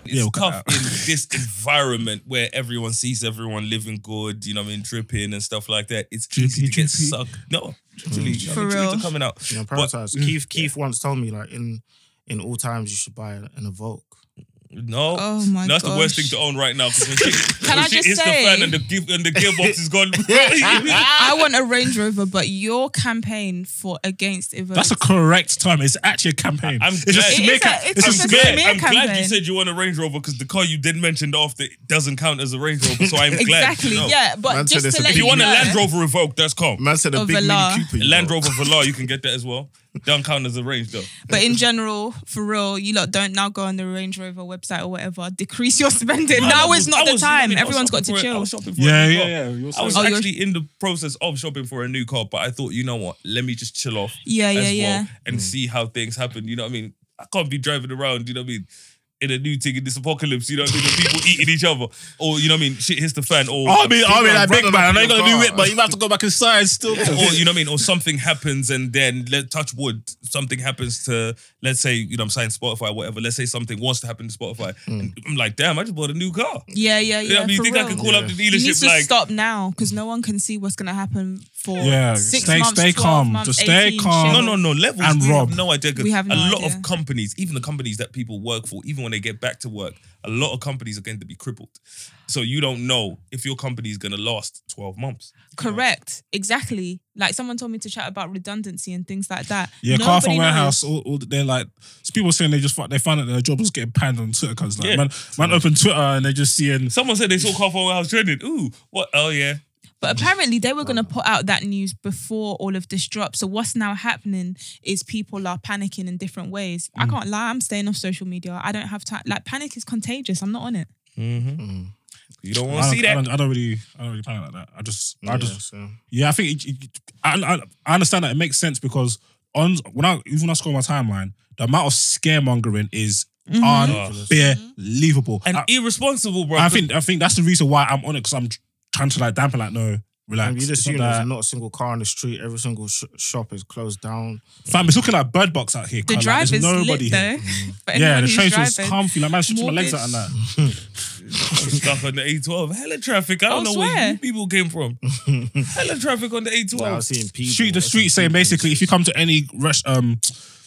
It's Yeah, we'll cut tough in this environment where everyone sees everyone living good, you know what I mean, dripping and stuff like that. It's easy to Drippy, get drippy. sucked. No, literally, mm. I For mean, trees real. are coming out. You know, But- prioritize. Mm. Keith Keith once told me like in in all times you should buy an Evoque. No, Oh my that's the worst gosh. thing to own right now. Because when shit, Can when I shit just hits the say- fan and the gear, and the gearbox is gone. I want a Range Rover, but your campaign for against Evoque. That's a correct time. It's actually a campaign. I'm it's glad- just It smear is ca- a- it's it's just a a smear. smear I'm glad you campaign. said you want a Range Rover because the car you did mention after doesn't count as a Range Rover. So I'm glad. exactly. No. Yeah, but Man said just it's to a let If big you want a know, Land Rover Evoque, that's calm. Man said a Or big Velar. Mini Cooper. You Land know. Rover Velar, you can get that as well. Don't count as a range though. But in general, for real, you lot don't now go on the Range Rover website or whatever. Decrease your spending. now is not the was- you I time. mean? Everyone's got to shopping for a- I chill. was shopping for a Yeah, new yeah, car. yeah. You're I was Oh, you're- actually in the process of shopping for a new car, but I thought, you know what? Let me just chill off. Yeah, as yeah, well yeah. and mm. see how things happen. You know what I mean? I can't be driving around, you know what I mean? In a new thing in this apocalypse, you know what I mean? The people eating each other, or you know what I mean? Shit hits the fan, or I mean, I mean, like big man. I know you're your gonna do it, but you have to uh, go back inside still. or you know what I mean, or something happens and then let touch wood, something happens to let's say, you know I'm saying Spotify, whatever. Let's say something wants to happen to Spotify. Mm. And I'm like, damn, I just bought a new car. Yeah, yeah, You yeah. know what I mean? You think real. I can call up the dealership? You need dealership to like stop now because no one can see what's gonna happen for Yeah, six stay- months, stay 12 calm. months, Just stay 18, calm. chill. No, no, no. Levels. And we rob. have no idea. 'cause We have no a lot idea. of companies, even the companies that people work for, even when they get back to work, a lot of companies are going to be crippled. So you don't know if your company is going to last 12 months. Correct. Exactly. Like someone told me to chat about redundancy and things like that. Yeah, Nobody Carphone knows. Warehouse. All, all they're like people saying they just they found out their job was getting panned on Twitter because like Yeah. man, man open Twitter and they're just seeing Someone said they saw Carphone Warehouse trending. Ooh, what? Oh, yeah. But apparently they were gonna put out that news before all of this dropped. So what's now happening is people are panicking in different ways. I mm. can't lie, I'm staying off social media. I don't have time. Like panic is contagious. I'm not on it. Mm-hmm. Mm. You don't want to don't, see I that. don't, I don't really, I don't really panic like that. I just, I Yeah, just, so. yeah, I think it, it- I, I, I understand that it makes sense because on when I even when I scroll my timeline, the amount of scaremongering is mm-hmm. unbelievable. Mm-hmm. And I, irresponsible, bro. I think I think that's the reason why I'm on it because I'm tr- trying to like dampen like no relax. And you just It's not assume there's not a single car on the street. Every single sh- shop is closed down. Fam, it's looking like Bird Box out here. The cuz, like, drive there's is nobody lit here. though. Yeah, the who's trains was driving. comfy. Like man, stretching my legs out and that. stuck on the A12. Hella traffic. I don't Oh, know where you people came from. Hella traffic on the A12. Well, I was seeing people. Street the street saying people. basically if you come to any rush um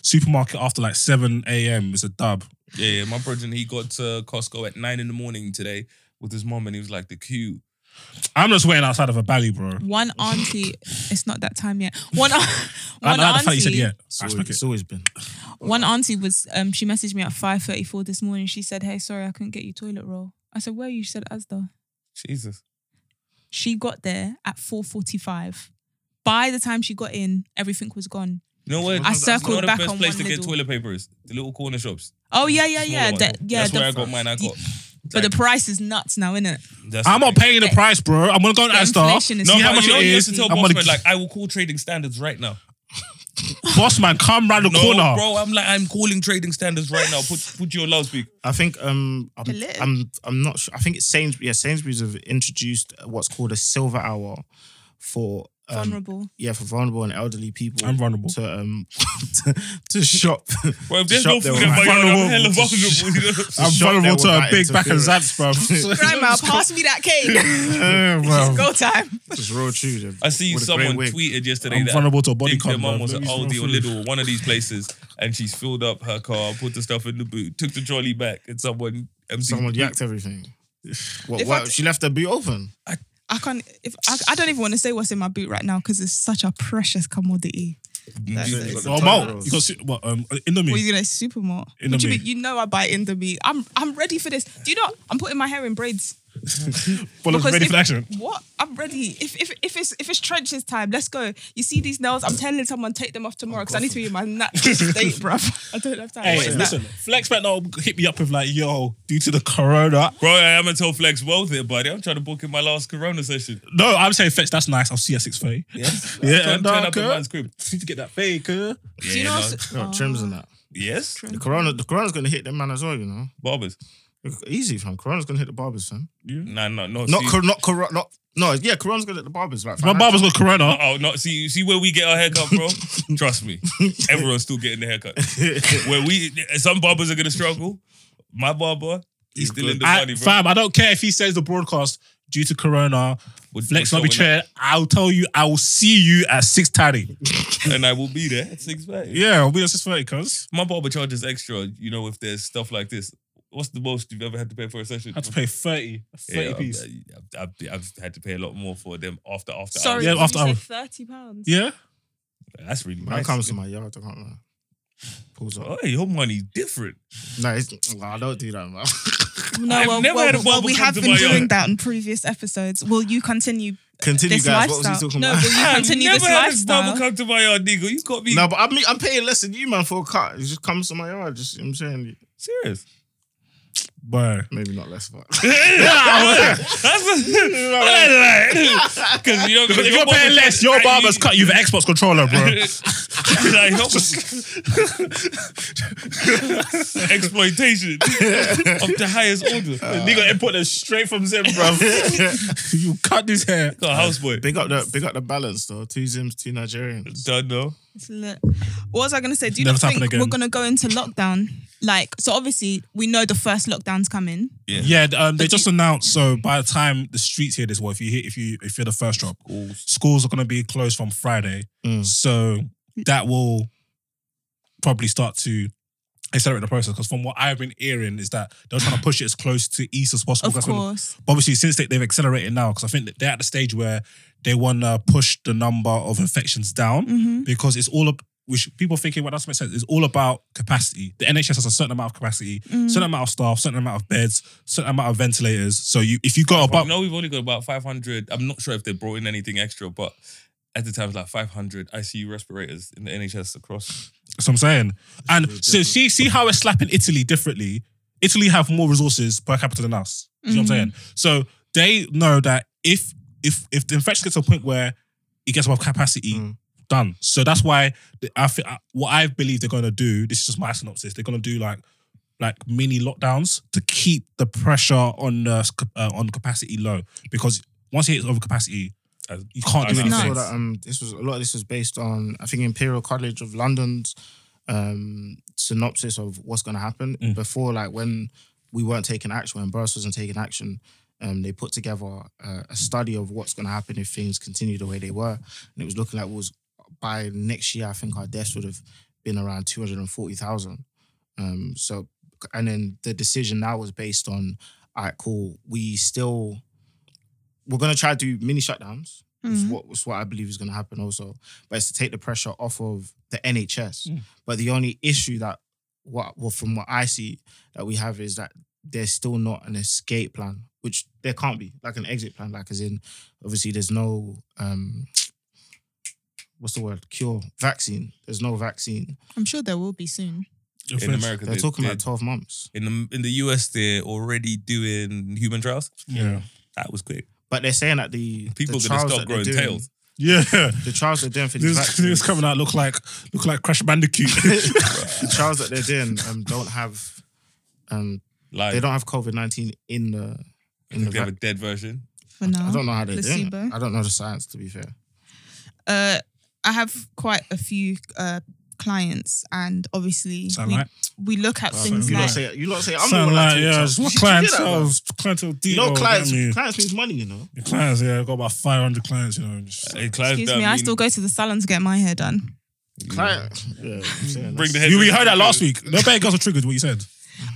supermarket after like seven a.m. it's a dub. Yeah, yeah. My brother, and he got to Costco at nine in the morning today with his mom, and he was like, the queue. I'm just waiting outside of a valley, bro. One auntie, it's not that time yet. One, I, one I like the fact you said auntie, yeah. It's always, respect it. it's always been. one auntie was, um, she messaged me at five thirty four this morning. She said, "Hey, sorry, I couldn't get you toilet roll." I said, "Where are you?" She said, "Asda." Jesus. She got there at four forty five. By the time she got in, everything was gone. You know what? I That's circled not the back best on place one to get toilet paper is the little corner shops. Oh yeah, yeah, Smaller yeah, ones. that, yeah. That's the- where I got mine. I got. But the price is nuts now, isn't it? That's I'm the not thing. paying the price, bro. I'm gonna go on The Asda. inflation is No, see how but much you know you have is. to tell I'm boss gonna man, like I will call trading standards right now. boss man, come round the No, corner. bro, I'm like I'm calling trading standards right now. Put put your loudspeaker. I think um I'm, Hello. I'm I'm not sure. I think it's Sainsbury's. Yeah, Sainsbury's have introduced what's called a silver hour for um, Vulnerable. yeah for vulnerable and elderly people. I'm vulnerable. to um to, to shop. Well, if there's no food in my my- yard, I'm vulnerable hella to vulnerable. you know? I'm vulnerable to a big back and interference. zats, bro. Grandma, pass me that cake. Yeah, bro. Go time. It's real true. I see With someone tweeted yesterday I'm that vulnerable to a body think their count, mum was at Let Aldi or food. Lidl one of these places, and she's filled up her car, put the stuff in the boot, took the trolley back, and someone emptied Someone yacked everything. What, what, she left the boot open. I can't. If I, I don't even want to say what's in my boot right now because it's such a precious commodity. That's Boot. it. got the Oh, toilet you got si- what? Um, What Indomie. are you gonna supermart? Indomie. What do you mean? You know I buy Indomie. I'm I'm ready for this. Do you know? I'm putting my hair in braids. Well, Because ready if- for action. What? I'm ready. If if if it's if it's trenches time, let's go. You see these nails? I'm telling someone take them off tomorrow because I need to be in my natural state, bruv. I don't have time. Hey, What is that? listen, Flex might not hit me up with like, yo, due to the corona. Bro, I am gonna Flex both here, buddy. I'm trying to book in my last Corona session. No, I'm saying Flex, that's nice. I'll see you at 6.30. Yes. Yeah, turn, no, turn up in good. man's crib. Need to get that fake, huh? Do you know? no. what's- No, trims and that. Yes. The corona, the corona's gonna hit them man as well. You know, Barbers. Easy fam. Corona's gonna hit the barbers, fam. Nah, no, no. Not see, cor- not corona. Not no. Yeah, corona's gonna hit the barbers. Like My barber's got corona. Oh, no. See, see where we get our haircut, bro. Trust me, everyone's still getting the haircut. Where we, some barbers are gonna struggle. My barber, he's, He's still good. in the I, money, bro. fam, I don't care if he says the broadcast due to corona. Would- Flex not be show chair. I'll tell you, I will see you at 6.30. And I will be there at six thirty. Yeah, I'll be at 6.30, cuz. My barber charges extra. You know, if there's stuff like this. What's the most you've ever had to pay for a session? I had to pay 30. 30 Yeah, piece. I've, I've, I've had to pay a lot more for them after after. Sorry, Yeah, after you say hours. thirty pounds. Yeah? that's really Man nice. comes to my yard. I can't lie. Pulls up. Oh, your money different. No, it's, well, I don't do that, man. No, I've well, never well, had a well, we have been doing yard. that in previous episodes. Will you continue Continue, this guys. What was lifestyle? he talking no, about? will you I've continue never this had a barber lifestyle? come to my yard, nigga. You got me No, but I'm, I'm paying less than you, man, for a cut. He just comes to my yard. Just, you know what I'm saying, serious. Boy. maybe not less, That's because you know, If you're paying less, your barber's cut you the Xbox controller, bro. like, exploitation of the highest order. Nigga input them straight from Zim, bro. you cut this hair. Got a houseboy. big up the big up the balance though. Two Zims, two Nigerians. Don't know. It's lit. What was I going to say? Do you Never not think again. we're going to go into lockdown? Like, so obviously we know the first lockdown's coming. Yeah, um, they But just announced. So by the time the streets hear this, well, if you hit, if you if you're the first drop, schools are going to be closed from Friday. Mm. So that will probably start to accelerate the process. Because from what I've been hearing is that they're trying to push it as close to East as possible. Of That's when- course. but obviously, since they, they've accelerated now, because I think that they're at the stage where they want to push the number of infections down Mhm. because it's all up. which people thinking what doesn't make sense is all about capacity. The NHS has a certain amount of capacity, certain amount of staff, certain amount of beds, certain amount of ventilators. So you if you got But about no, we've only got about 500. I'm not sure if they brought in anything extra, but at the time, it was like 500 ICU respirators in the NHS across. That's what I'm saying. And really so see, see how we're slapping Italy differently. Italy have more resources per capita than us. You know what I'm saying? So they know that if if if the infection gets to a point where it gets above capacity, Mm. done. So that's why the- I think what I believe they're going to do. This is just my synopsis. They're going to do like like mini lockdowns to keep the pressure on the uh, on capacity low because once it hits over capacity, As- you can't do It's I anything. saw that um, this was a lot of this was based on I think Imperial College of London's um, synopsis of what's going to happen Mm. before, like when we weren't taking action, when Boris wasn't taking action. Um, they put together a, a study of what's going to happen if things continue the way they were, and it was looking like it was by next year. I think our deaths would have been around two hundred and forty thousand. Um, so, and then the decision now was based on, all right, cool. We still we're gonna try to do mini shutdowns. Is Mhm. what was what I believe is gonna happen also, but it's to take the pressure off of the NHS. Mm. But the only issue that what well from what I see that we have is that there's still not an escape plan, which there can't be like an exit plan. Like as in, obviously there's no um, what's the word cure vaccine. There's no vaccine. I'm sure there will be soon. in America. They're they- talking they- about twelve months. in the in the US, they're already doing human trials. Yeah, That was quick. But they're saying that the People the are gonna trials stop that they're growing doing- tails. yeah. The trials they're doing for these This, vaccines, this coming out look like look like Crash Bandicoot. the trials that they're doing um, don't have um, Like they don't have COVID nineteen in the in the. they have a dead version. For now. I don't know how they're doing. It. I don't know the science to be fair. Uh, I have quite a few uh, clients, and obviously Sound we, like we look at Well, things you like lot say you lot say I'm Sound the one that like, yeah, talks just up. my Did you clients, hear that, bro? clientele You know, clients, damn you. clients means money. You know. Your clients, yeah, I got about 500 clients, you know. Just, Hey, clients Excuse don't me, I mean- still go to the salon to get my hair done. Client, yeah, I'm saying Bring the that's- head. you, we heard that last week. No better girls were triggered, what you said.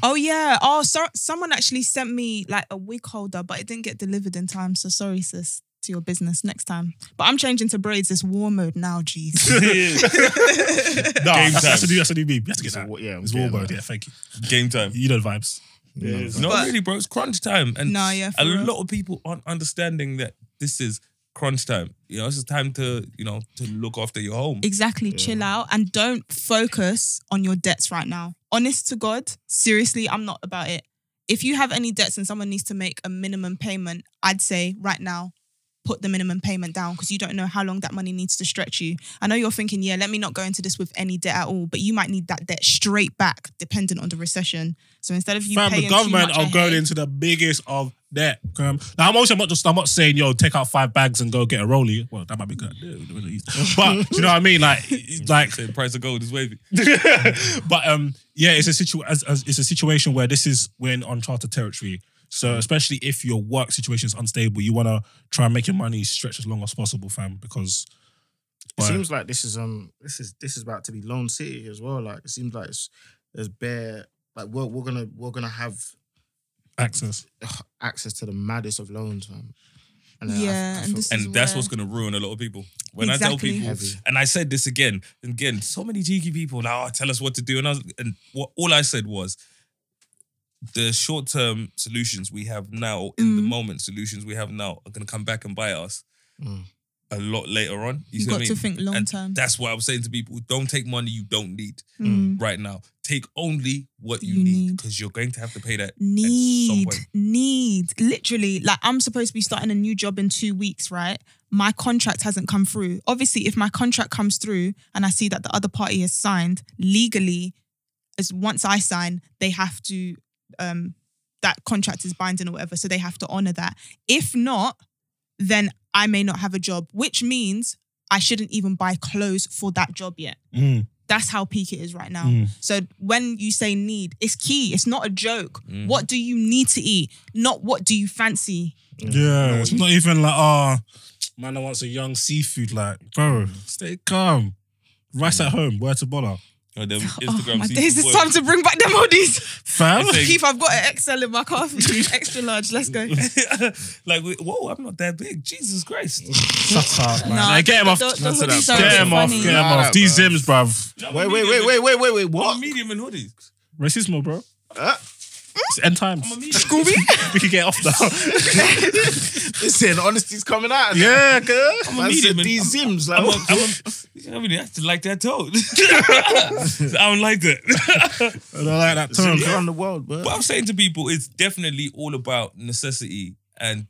Oh yeah. Oh, so someone actually sent me like a wig holder, but it didn't get delivered in time. So sorry, sis, to your business next time. But I'm changing to braids. It's war mode now, jeez. No, Game that's, that's a time. new, that's a new meme. You have to get that. yeah, it's getting Warboard, that. yeah, thank you. Game time. You know the vibes. you know, Yeah. No, But- really, bro. It's crunch time, and No, yeah, a real. lot of people aren't understanding that this is crunch time. You know, it's just time to you know to look after your home. exactly. Chill out and don't focus on your debts right now. Honest to God, seriously, I'm not about it. If you have any debts and someone needs to make a minimum payment, I'd say right now, put the minimum payment down because you don't know how long that money needs to stretch you. I know you're thinking, yeah, let me not go into this with any debt at all, but you might need that debt straight back dependent on the recession. So instead of you Fam, paying the too government much are going into the biggest of debt. Um, now, I'm also not just, I'm not saying, yo, take out five bags and go get a rollie. Well, that might be good. But, you know what I mean? Like, like, Say the price of gold is wavy. but um, yeah, it's a situ- as, as, it's a situation where this is we're in uncharted territory. So especially if your work situation is unstable, you want to try and make your money stretch as long as possible, fam. Because It But- seems like this is um this is this is about to be Loan City as well. Like it seems like it's, there's bare like we're we're gonna we're gonna have access. ugh, access to the maddest of loans, man. And then I- Yeah, I and feel- this is and that's where- what's going to ruin a lot of people. When I tell people, Heavy. and I said this again and again, so many cheeky people now oh, tell us what to do, and I was, and what all I said was the short term solutions we have now, in the Mm. moment solutions we have now, are going to come back and bite us Mm. a lot later on. You, You see got what I mean? to think long And term. That's why I was saying to people: don't take money you don't need Mm. right now. Take only what you, You need need. because you're going to have to pay that. need point. need literally like i'm supposed to be starting a new job in two weeks right my contract hasn't come through obviously if my contract comes through and i see that the other party has signed legally as once i sign they have to um that contract is binding or whatever so they have to honor that if not then i may not have a job which means i shouldn't even buy clothes for that job yet Mm, that's how peak it is right now. Mm. So when you say need, it's key. It's not a joke. Mhm. What do you need to eat? Not what do you fancy? Yeah, it's not even like, oh, man, I want some young seafood. Like, bro, stay calm. Rice at home, where to bother? Or them Oh, Instagram my season days, it's time to bring back them hoodies. Fam. Keith, I've got an XL in my car for you. Extra large. Let's go. like, whoa, I'm not that big. Jesus Christ. Shut up, man. Nah, Like, get him off. the- the That's hoodies what are a Get bit him off. funny. Get him Nah, off. These bro. Zims, bruv. Wait, wait, wait, wait, wait, wait, wait. What? medium in hoodies. Racismo, bro. Uh, It's end times. I'm. Scooby? We can get off now. listen, honesty's coming out. yeah, girl. I'm a Man medium. said in- these I'm- Zims, like, I'm a, what? I'm a, I mean, I like that tone. I don't like that. I don't like that Zims term. around the world, bro. What I'm saying to people is definitely all about necessity and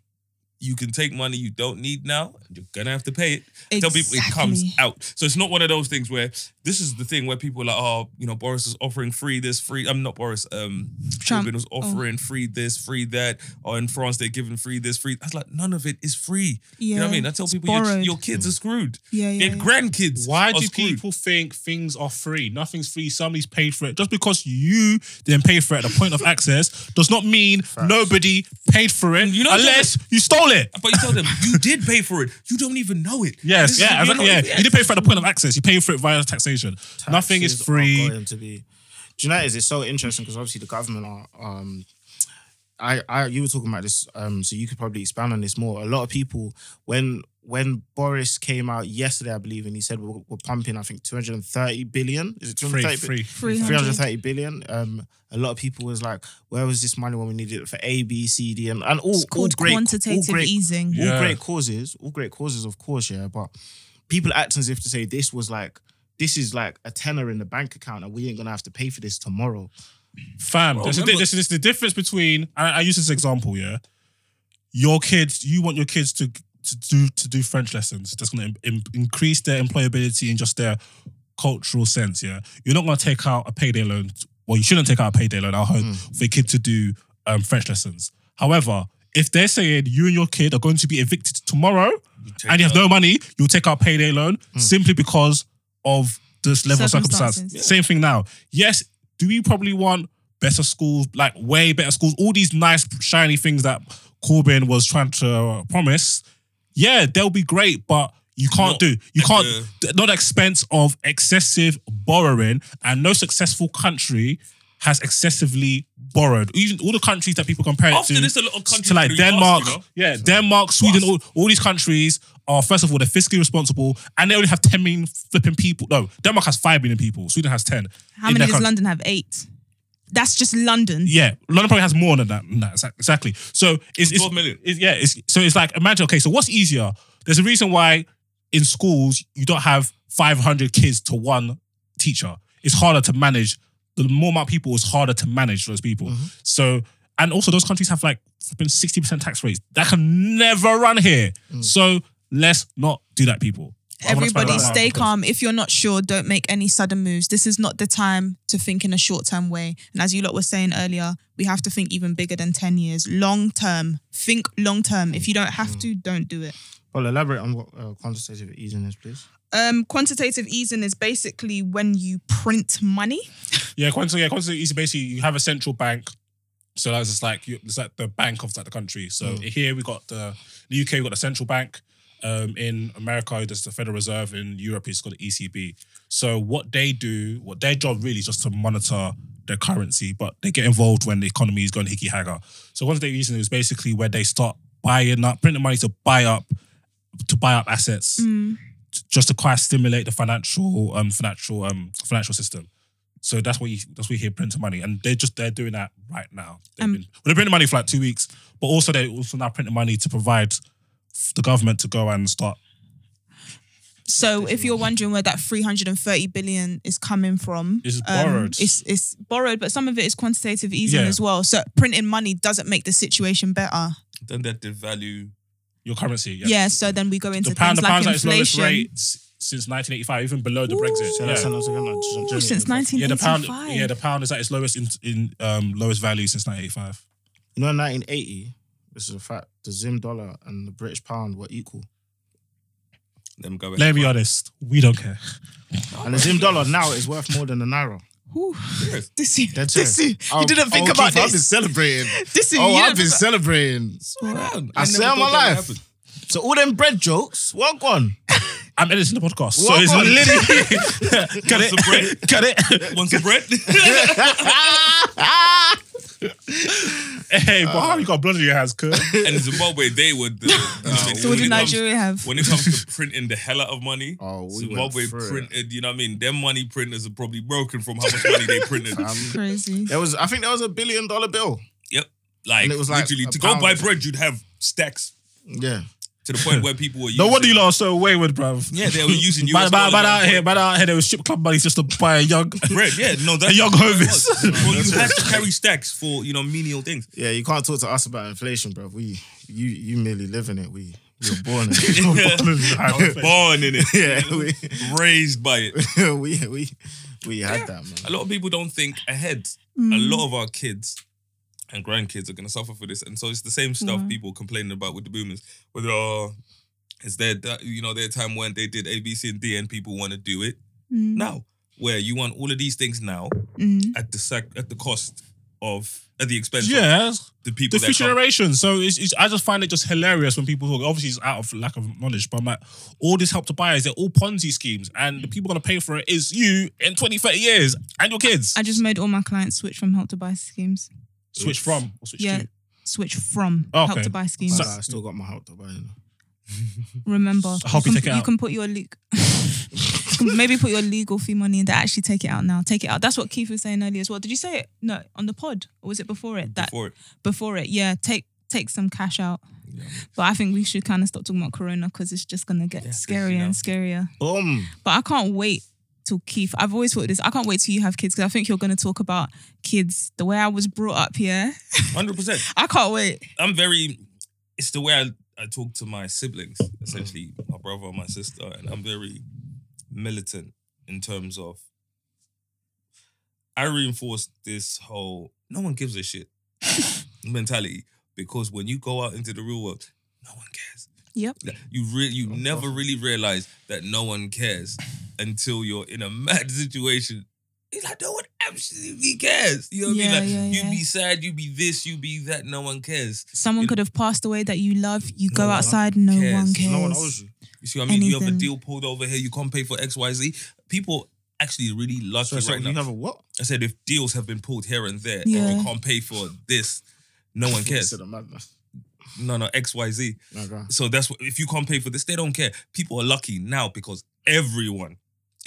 you can take money you don't need now and you're gonna have to pay it. Tell people it comes Exactly. out. So it's not one of those things where this is the thing where people are like, oh, you know, Boris is offering free this, free. I'm not Boris. Um, Trump. Corbyn was offering free this, free that. Or in France they're giving free this, free. I was like, none of it is free. You know what I mean? I tell it's people your, your kids are screwed. Yeah, yeah. Your yeah. grandkids. Why are do screwed. people think things are free? Nothing's free. Somebody's paid for it. Just because you didn't pay for it at the point of access does not mean nobody paid for it You know- unless you stole it. But you tell them you did pay for it. You don't even know it. Yes, This is- yeah, you're exactly, not- yeah. You did pay for it at the point of access. You paid for it via taxation. Nothing is Taxes are free. going to be. Do you know what it is? It's so interesting because obviously the government are. Um, I, I, you were talking about this, um, so you could probably expand on this more. A lot of people, when when Boris came out yesterday, I believe, and he said we're, we're pumping, I think, 230 billion. Is it Free, 230 free. Free 330 billion. Um, a lot of people was like, where was this money when we needed it for A, B, C, D, and, and all, It's all called great, quantitative all great, easing. all Yeah. great causes, all great causes, of course, yeah. But people act as if to say this was like, this is like a tenner in the bank account, and we ain't gonna have to pay for this tomorrow. Fam, Well, this, is, remember- this is the difference between. I, I use this example. Yeah, your kids. You want your kids to to do to do French lessons. That's going to increase their employability in just their cultural sense. Yeah, you're not going to take out a payday loan. Well, you shouldn't take out a payday loan. I hope for your kid to do um, French lessons. However, if they're saying you and your kid are going to be evicted tomorrow take and you have out- no money, you'll take out payday loan simply because of this level of circumstance. Circumstances. Same thing now. Yes, do we probably want better schools, like way better schools, all these nice shiny things that Corbyn was trying to uh, promise? Yeah, they'll be great, but you can't Not do. You can't the- not expense of excessive borrowing, and no successful country has excessively borrowed. Even all the countries that people compare it to, this, a lot of countries to like Denmark, fast, you know? yeah, Denmark, Sweden, all, all these countries are first of all they're fiscally responsible, and they only have ten million flipping people. No, Denmark has five million people. Sweden has ten. How many does country. London have? Eight. That's just London. Yeah, London probably has more than that. than that, exactly. So it's, it's 12 million. it's- yeah, it's so it's like imagine. Okay, so what's easier? There's a reason why in schools you don't have 500 kids to one teacher. It's harder to manage. The more amount of people, it's harder to manage those people. Mm-hmm. So and also those countries have like flipping 60% tax rates. That can never run here. Mm. So let's not do that, people. I wanna expand Everybody stay calm. If you're not sure, don't make any sudden moves. This is not the time to think in a short term way. And as you lot were saying earlier, we have to think even bigger than 10 years. Long term. Think long term. If you don't have mm. to, don't do it. Well, elaborate on what uh, quantitative easing is, please. Um, quantitative easing is basically when you print money. Yeah, quantitative, yeah, quantitative easing basically you have a central bank. So that's just like you, it's like the bank of like the country. So here we got the, the UK, we got the central bank. Um, in America, there's the Federal Reserve. In Europe, it's called the ECB. So what they do, what their job really is just to monitor their currency, but they get involved when the economy is going hickey hagger. So quantitative easing is basically where they start buying up, printing money to buy up, to buy up assets, just to quite stimulate the financial, um, financial, um, financial system. So that's what you that's what you hear printing money, and they're just they're doing that right now. They've Um, been, well, they're printing money for like two weeks, but also they're also now printing money to provide the government to go and start. So if you're wondering where that 330 billion is coming from, It's um, borrowed. it's it's borrowed, but some of it is quantitative easing Yeah. as well. So printing money doesn't make the situation better. Then that devalue. Your currency, Yeah. yeah. so then we go into The pound, things the pound's like at its lowest inflation. rate since 1985, even below the Brexit. Say Yeah. that sentence again, like, just- Ooh, since just- yeah, the pound. 1985. Yeah, the pound is at its lowest in, in um, lowest value since 1985. You know, in 1980, this is a fact. The Zim dollar and the British pound were equal, Them go. Let me be honest, we don't care. and the Zim dollar now is worth more than the naira. Ooh. This you, That's this you, Oh, you didn't think oh, about Keith, I've been celebrating. This you, Oh, you I've didn't been think- celebrating. I say all my life. So all them bread jokes, what gone? I'm editing the podcast, so it's one? literally cut it, cut it. Want some bread? Hey, but how you got blood in your hands, Kurt? and Zimbabwe, they would. The, the- So what did it comes- Nigeria have? When it comes to printing the hell out of money, Oh, we Zimbabwe went it. printed. You know what I mean? Them money printers are probably broken from how much money they printed. Um, Crazy. there was, I think, there was a billion dollar bill. Yep. Like, And it was like literally a to go buy bread, you'd have stacks Yeah, to the point where people were. Using. No using, wonder you lot are so wayward, bruv. Yeah, they were using you. US man, man dollars out on here, man out here, there was strip club buddies just to buy a young. bread. Yeah, no, that's A young what it Well, you had to carry stacks for you know menial things. yeah. You can't talk to us about inflation, bro. We, you, you merely live in it. We, we were born in it. Born in it, yeah, we, raised by it. we, we, we had that, man. A lot of people don't think ahead. A mm. lot of our kids and grandkids are going to suffer for this, and so it's the same stuff Why? people complaining about with the boomers. Whether uh, it's their you know their time when they did A, B, C, and D, and people want to do it Mm, now, where you want all of these things now mm. at the sac- at the cost of at the expense of the people the future come. generation. So it's, it's, I just find it just hilarious when people talk. Obviously, it's out of lack of knowledge, but I'm like, all this help to buy is they're all Ponzi schemes, and the people gonna pay for it is you in 20, 30 years and your kids. I just made all my clients switch from help to buy schemes. Switch from or switch Yeah, to. switch from Oh, help okay. to buy schemes. But I still got my help to buy. You know. Remember, I hope you can, take it you out. can put your le- you can maybe put your legal fee money in that. Actually, take it out now. Take it out. That's what Keith was saying earlier as well. Did you say it? No, on the pod, or was it before it? That Before it. before it. Yeah, take take some cash out. But I think we should kind of stop talking about Corona because it's just gonna get Yeah, 'cause, scarier you know. and scarier. Boom. But I can't wait till Keith. I've always thought this. I can't wait till you have kids because I think you're gonna talk about kids the way I was brought up here. Hundred percent. I can't wait. I'm very. It's the way I, I talk to my siblings, essentially my brother and my sister, and I'm very militant in terms of. I reinforce this whole no one gives a shit mentality because when you go out into the real world, no one cares. Yep. You re- you never really realize that no one cares until you're in a mad situation. It's like no one absolutely cares. You know what Yeah, I mean? Like yeah, you yeah. be sad, you be this, you be that. No one cares. Someone You- could have passed away that you love. You go No one outside, no cares. one cares. No one owes you. You see what I mean? You have a deal pulled over here. You can't pay for X, Y, Z. People actually really lucky So, so right you now. have a what? I said if deals have been pulled here and there, Yeah. and you can't pay for this, no one cares. No, no, X, Y, Z. Okay. So that's what if you can't pay for this, they don't care. People are lucky now because everyone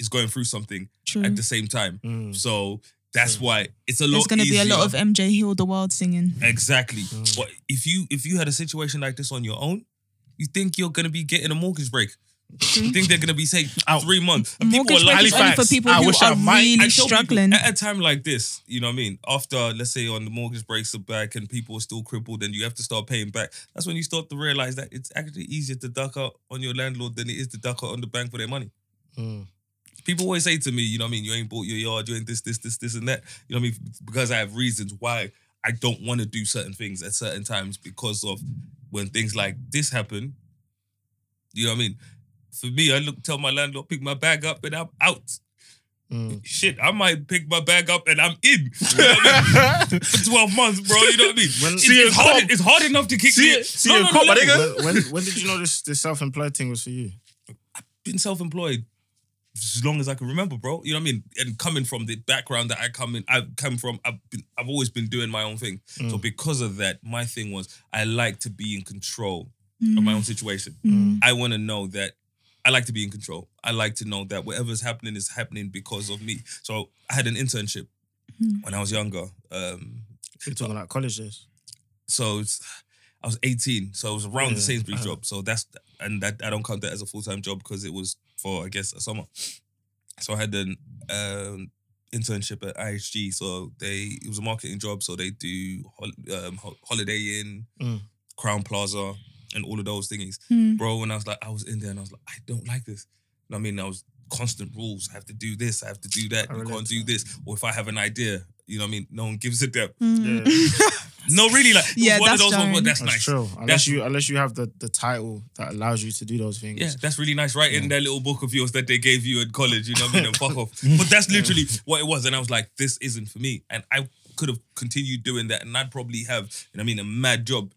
is going through something True. at the same time. Mm. So that's why it's a lot. There's going to be a lot of MJ Heal the World singing. exactly. Mm. But if you if you had a situation like this on your own, you think you're gonna be getting a mortgage break. You think they're gonna be saying three months. And people Mortgage are break like, is only for people I who wish I are might- really I tell people, struggling. at a time like this, you know what I mean? After, let's say, on the mortgage breaks are back and people are still crippled and you have to start paying back, that's when you start to realize that it's actually easier to duck out on your landlord than it is to duck out on the bank for their money. Mm. People always say to me, you know what I mean? You ain't bought your yard, you ain't this, this, this, this, and that. You know what I mean? Because I have reasons why I don't want to do certain things at certain times because of when things like this happen. You know what I mean? For me, I look, tell my landlord, pick my bag up and I'm out. Mm. Shit, I might pick my bag up and I'm in. You know I mean? For 12 months, bro. You know what I mean? When- it's, See it's hard, it's hard enough to kick See me. it- see No, no, no, cop, my let me- nigga. when, when, when did you know this, this self-employed thing was for you? I've been self-employed as long as I can remember, bro. You know what I mean? And coming from the background that I come in, I've come from, I've been, I've always been doing my own thing. So Mm. because of that, my thing was I like to be in control of Mm. my own situation. Mm. I want to know that I like to be in control. I like to know that whatever's happening is happening because of me. So I had an internship Mm. when I was younger. Um, You're talking like college days. so it's, I was 18, so it was around the Yeah, Sainsbury's uh-huh. job. So that's and that I don't count that as a full time job because it was for I guess a summer. So I had an um, internship at IHG. So they it was a marketing job. So they do hol- um, ho- Holiday Inn, Mm. Crowne Plaza, and all of those thingies, Mm. bro. When I was like, I was in there and I was like, I don't like this. You know what I mean, I was constant rules. I have to do this. I have to do that. I you can't do that. this. Or if I have an idea, you know what I mean. No one gives a damn. Mm. Yeah. No, really, like Yeah, one that's of those ones. where. That's, That's nice. true. Unless That's- you unless you have the, the title that allows you to do those things. Yeah, that's really nice. Right in that little book of yours that they gave you in college, you know what I mean? And fuck off. But that's literally what it was. And I was like, this isn't for me. And I could have continued doing that and I'd probably have, you know what I mean, a mad job,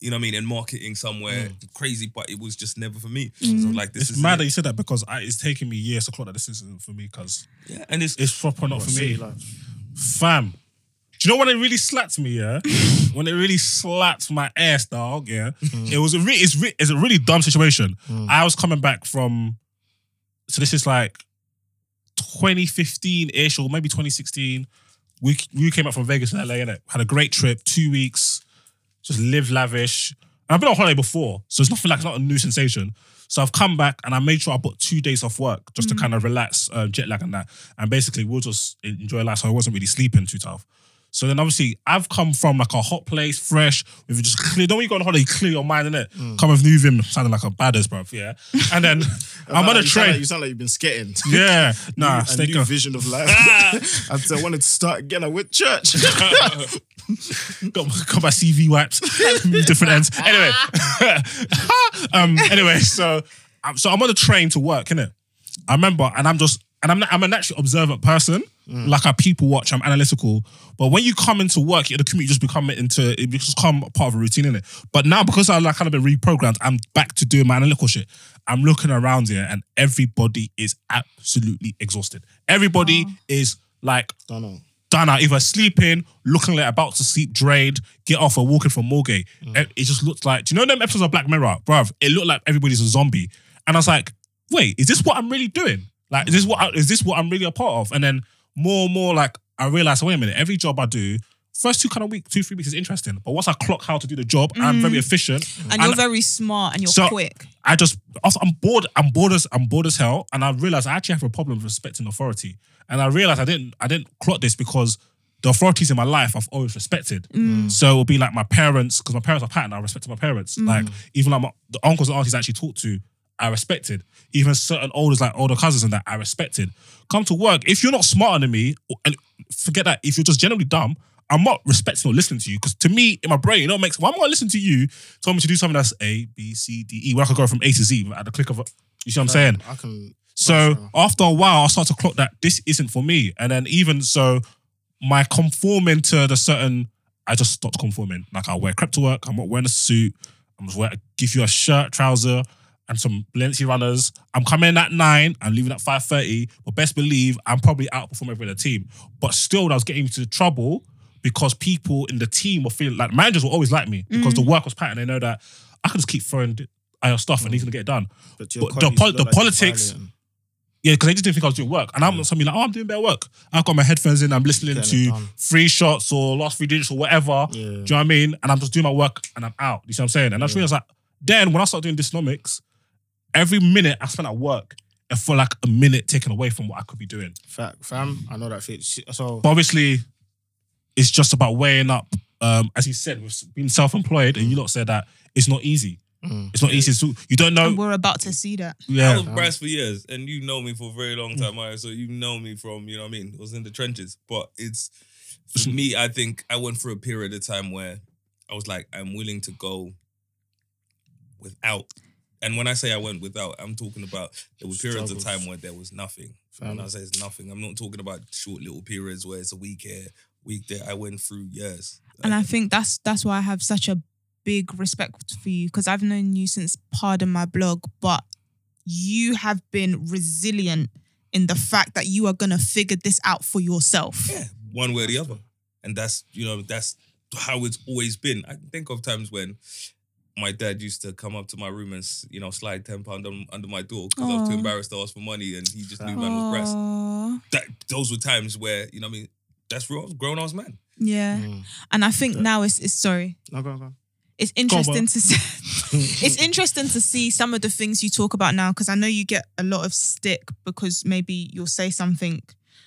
you know what I mean, in marketing somewhere mm. crazy, but it was just never for me. So I was mm. like, this It's is mad that you said that because I, it's taking me years to clock that this isn't for me because yeah. And it's, it's proper not for me. life? Fam, Do you know when it really slapped me? Yeah, when it really slapped my ass, dog. Yeah, mm. it was a re- it's, re- it's a really dumb situation. Mm. I was coming back from, so this is like 2015 ish or maybe 2016. We we came back from Vegas and LA and had a great trip, two weeks, just live lavish. And I've been on holiday before, so it's nothing like it's not a new sensation. So I've come back and I made sure I put two days off work just to mm. kind of relax, uh, jet lag and that. And basically, we'll just enjoy life. So I wasn't really sleeping too tough. So then obviously I've come from like a hot place, fresh, with just clear. Don't when you go on holiday, you clear your mind in it. Come with new Vim, sounding like a badass, bro. Yeah. And then I'm on a train. Like, you sound like you've been skating. yeah. Nah, a stay new vision of life. I said, I wanted to start again. I went church. got, got my CV wiped, different ends. Anyway, um, anyway, so so I'm on the train to work, innit? I remember, and I'm just, and I'm I'm a naturally observant person. Like I people watch, I'm analytical. But when you come into work, the commute just become into it just become part of a routine, innit? But now because I like kind of been reprogrammed, I'm back to doing my analytical shit. I'm looking around here, and everybody is absolutely exhausted. Everybody is like Don't know. done out, either sleeping, looking like about to sleep, drained, get off or walking from Moorgate. Mm. It, it just looked like, do you know them episodes of Black Mirror? Bruv, it looked like everybody's a zombie. And I was like, wait, is this what I'm really doing? Like, is this what I, is this what I'm really a part of? And then more and more, like, I realized, wait a minute, every job I do, first two kind of week, two, three weeks is interesting. But once I clock how to do the job, I'm mm. very efficient. And you're very smart and you're So- quick. I just also, I'm bored. I'm bored as I'm bored as hell, and I realized I actually have a problem with respecting authority. And I realized I didn't I didn't clock this because the authorities in my life I've always respected. Mm. So it would be like my parents because my parents are pattern. I respect my parents. Mm. Like even like my, the uncles and aunties I actually talked to, I respected. Even certain olders like older cousins and that I respected. Come to work if you're not smarter than me, and forget that if you're just generally dumb. I'm not respecting or listening to you because to me, in my brain, you know, what makes why am I gonna listen to you? Tell me to do something that's A, B, C, D, E, where I could go from A to Z at the click of a. You see what I'm saying? I can. So after a while, I start to clock that this isn't for me. And then even so, my conforming to the certain, I just stopped conforming. Like I wear crep to work. I'm not wearing a suit. I'm just wearing, give you a shirt, trouser, and some Balenci runners. I'm coming at nine. I'm leaving at five thirty. But best believe I'm probably outperforming every other team. But still, I was getting into trouble because people in the team were feeling like managers will always like me because the mm. work was patterned. They know that I can just keep throwing our uh, stuff and he's gonna get it done. But, But the colleagues pol- look the like politics- Yeah, because they just didn't think I was doing work. And I'm mm. not somebody like, oh, I'm doing better work. I've got my headphones in, I'm listening Getting to done. three shots or last three digits or whatever. Yeah. Do you know what I mean? And I'm just doing my work and I'm out. You see what I'm saying? And I just realized like, then when I started doing Disunomics, every minute I spent at work, it felt like a minute taken away from what I could be doing. Fact, fam. I know that fit. So But obviously, it's just about weighing up. Um, as you said, with being self-employed, and you lot said that it's not easy. Mm. It's not easy. So you don't know. And we're about to see that. Yeah, I Yeah, was Bryce for years, and you know me for a very long time, Mario. So you know me from, you know what I mean? I was in the trenches. But it's, for me, I think I went through a period of time where I was like, I'm willing to go without. And when I say I went without, I'm talking about there was periods of time where there was nothing. When I say it's nothing, I'm not talking about short little periods where it's a week here, week there. I went through years. And I think that's that's why I have such a big respect for you because I've known you since pardon my blog, but you have been resilient in the fact that you are gonna figure this out for yourself. Yeah, one way or the other. And that's, you know, that's how it's always been. I can think of times when my dad used to come up to my room and, you know, slide 10 pounds under my door because I was too embarrassed to ask for money and he just knew man was breast. That, those were times where, you know what I mean, that's real. I was a grown ass man. Yeah. Mm. And I think now it's, it's sorry. No, go on, go on. It's interesting Bo. to see. it's interesting to see some of the things you talk about now because I know you get a lot of stick because maybe you'll say something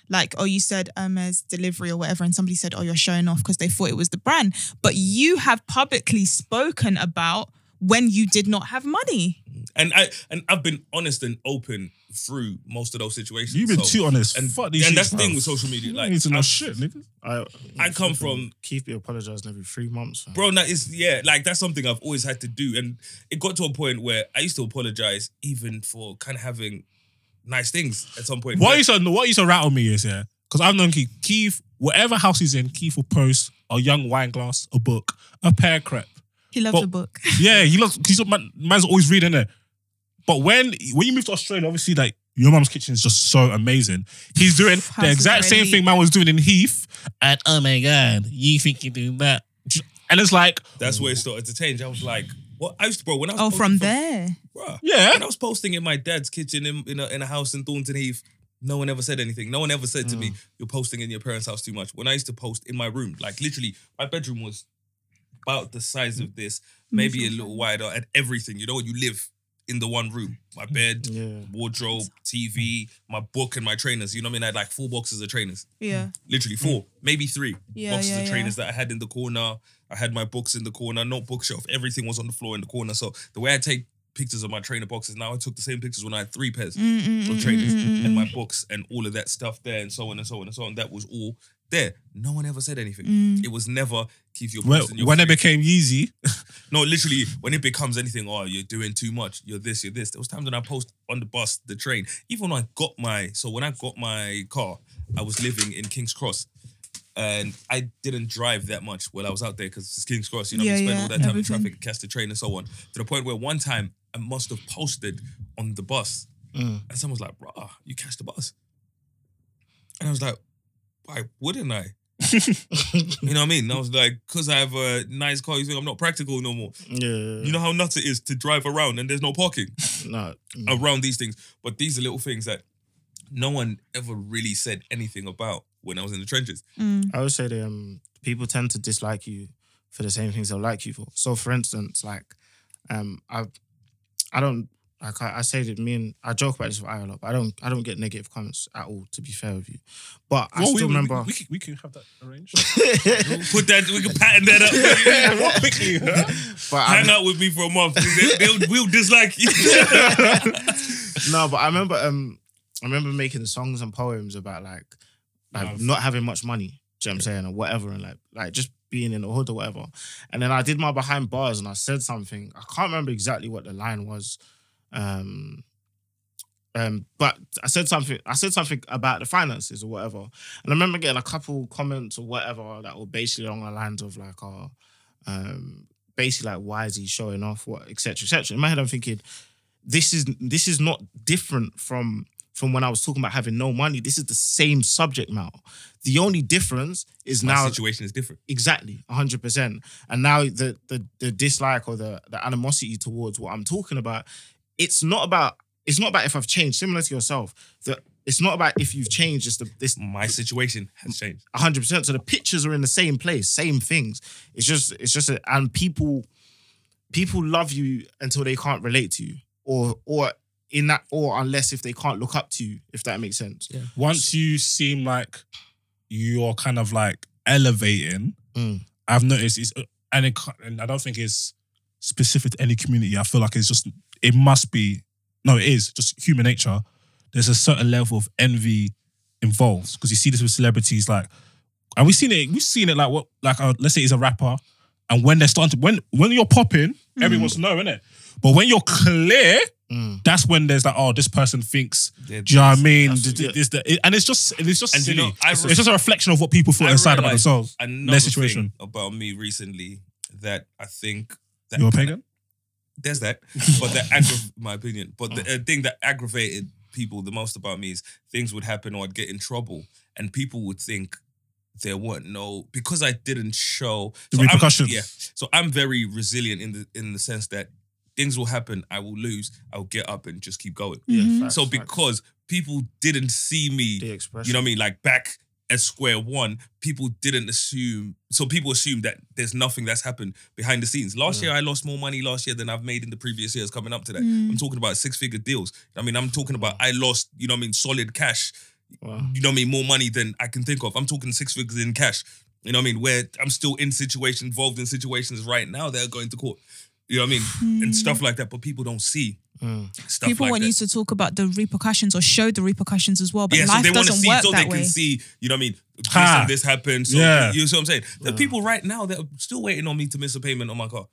like, "Oh, you said um, Hermes delivery or whatever," and somebody said, "Oh, you're showing off" because they thought it was the brand. But you have publicly spoken about when you did not have money. And I and I've been honest and open through most of those situations. you've been So- too honest. and, Fuck these and that's shits, the thing with social media. You Like don't need to know I've- shit, nigga. I, I come from- Keith be apologizing every three months. fam. Bro, that is yeah, like that's something I've always had to do, and it got to a point where I used to apologize even for kind of having nice things at some point. What Like, used to what used to rattle me is yeah, because I've known Keith. Keith, whatever house he's in, Keith will post a young wine glass, a book, a pear crepe. He loves But- a book. Yeah, he loves. He's man, man's always reading it. But when when you move to Australia, obviously, like Your mom's kitchen is just so amazing. He's doing the exact same thing man was doing in Heath, and oh my god, you think you're doing that? And it's like, That's where it started to change. I was like, what? I used to, bro, when I was Oh, posting from for- there. Bruh, yeah, When I was posting in my dad's kitchen in, in, a, in a house in Thornton Heath, no one ever said anything. No one ever said to Mm. me, you're posting in your parents' house too much. When I used to post in my room, like literally, my bedroom was about the size of this, maybe a little wider, and everything. You know, you live in the one room. My bed, Yeah. wardrobe, TV, my book, and my trainers. You know what I mean? I had like four boxes of trainers. Yeah. Literally four, maybe three Yeah, boxes yeah, of yeah. trainers that I had in the corner. I had my books in the corner, not bookshelf. Everything was on the floor in the corner. So the way I take pictures of my trainer boxes now, I took the same pictures when I had three pairs Mm, mm of mm, trainers mm, and my books and all of that stuff there and so on and so on and so on. That was all there. No one ever said anything. Mm. It was never keep your when, posting your when it became Yeezy, no, literally, when it becomes anything, oh, you're doing too much, you're this, you're this. There was times when I post on the bus, the train, even when I got my, so when I got my car, I was living in King's Cross. And I didn't drive that much while I was out there because it's King's Cross, you know, Yeah, you spend yeah, all that time everything. in traffic, catch the train and so on. To the point where one time I must have posted on the bus Mm. and someone was like, bruh, you catch the bus. And I was like, why wouldn't I? you know what I mean? And I was like, because I have a nice car, you think I'm not practical no more. Yeah. You know how nuts it is to drive around and there's no parking No. around these things. But these are little things that no one ever really said anything about when I was in the trenches. Mm. I would say that um, people tend to dislike you for the same things they'll like you for. So, for instance, like, um, I, I don't like I, I say that me and I joke about this with Aya a lot, but I don't I don't get negative comments at all. To be fair with you, but I still we, remember. We, we, can, we can have that arranged. Put that, we can pattern that up. What quickly? but I, Hang out with me for a month. They, they'll, we'll dislike you. no, but I remember um I remember making songs and poems about like like Love. not having much money. Do you know what I'm saying? Or whatever, and like like just being in the hood or whatever. And then I did my behind bars and I said something. I can't remember exactly what the line was. Um um, but I said something. I said something about the finances or whatever, and I remember getting a couple comments or whatever that were basically along the lines of like, "Oh, um, basically like, why is he showing off? What, etc., etc." In my head, I'm thinking, this is this is not different from from when I was talking about having no money. This is the same subject matter. The only difference is My now situation is different. exactly 100%. And now the the the dislike or the the animosity towards what I'm talking about, it's not about it's not about if I've changed. Similar to yourself, that it's not about if you've changed. It's the this My situation has changed. 100%. So the pictures are in the same place, same things. It's just, it's just, a, and people, people love you until they can't relate to you, or, or in that, or unless if they can't look up to you, if that makes sense. Yeah. Once you seem like you're kind of like elevating, Mm. I've noticed it's and it and I don't think it's specific to any community. I feel like it's just it must be no, it is just human nature. There's a certain level of envy involved because you see this with celebrities like, and we've seen it. We've seen it like what like uh, let's say he's a rapper, and when they're starting to when when you're popping, everyone's knowing it. But when you're clear, Mm. that's when there's like, oh, this person thinks. Yeah, Do you know what I mean? that's- Th- th- this- the- it- and it's just it's just And you know, it's, re- it's just a reflection of what people feel I inside about themselves. Another Their situation. thing about me recently that I think that You're a kinda- pagan. there's that, but that aggra- my opinion. But the uh, thing that aggravated people the most about me is things would happen or I'd get in trouble, and people would think there weren't no because I didn't show The I'm- repercussions. yeah, so I'm very resilient in the in the sense that things will happen, I will lose, I'll get up and just keep going. Yeah. Mhm. facts, so facts. because people didn't see me you know what I mean? Like back at square one, people didn't assume. So people assume that there's nothing that's happened behind the scenes. Last Yeah. year, I lost more money last year than I've made in the previous years coming up to that. Mm. I'm talking about six figure deals. I mean, I'm talking about I lost, you know what I mean, solid cash. Wow. You know what I mean? More money than I can think of. I'm talking six figures in cash. You know what I mean? Where I'm still in situations, involved in situations right now that are going to court. You know what I mean? And stuff like that. But people don't see Mm. stuff People like want that. you to talk about the repercussions or show the repercussions as well, but yeah, so life they doesn't see work so that they way. can see, you know what I mean? This Ha. and this happened. So Yeah. you see what I'm saying? There are Yeah. people right now that are still waiting on me to miss a payment on my car.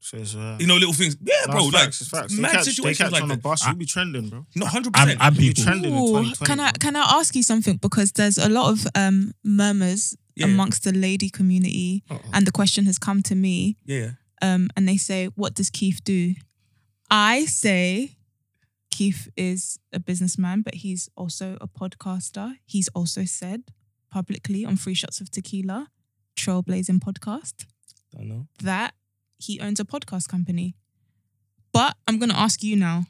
So it's, uh, You know, little things. Yeah, no, bro. it's Like facts, it's facts. They mad catch, they situations catch like on a that. bus, you'll be trending, bro. No, hundred I'm, percent. I'm You'll be people. trending Ooh, 2020. can I can I ask you something because there's a lot of um, murmurs Yeah. amongst the lady community, Uh-oh. and the question has come to me, Yeah. Um, and they say, "What does Keith do?" I say, Keith is a businessman, but he's also a podcaster. He's also said publicly on Free Shots of Tequila, Trailblazing Podcast, I know. that he owns a podcast company. But I'm going to ask you now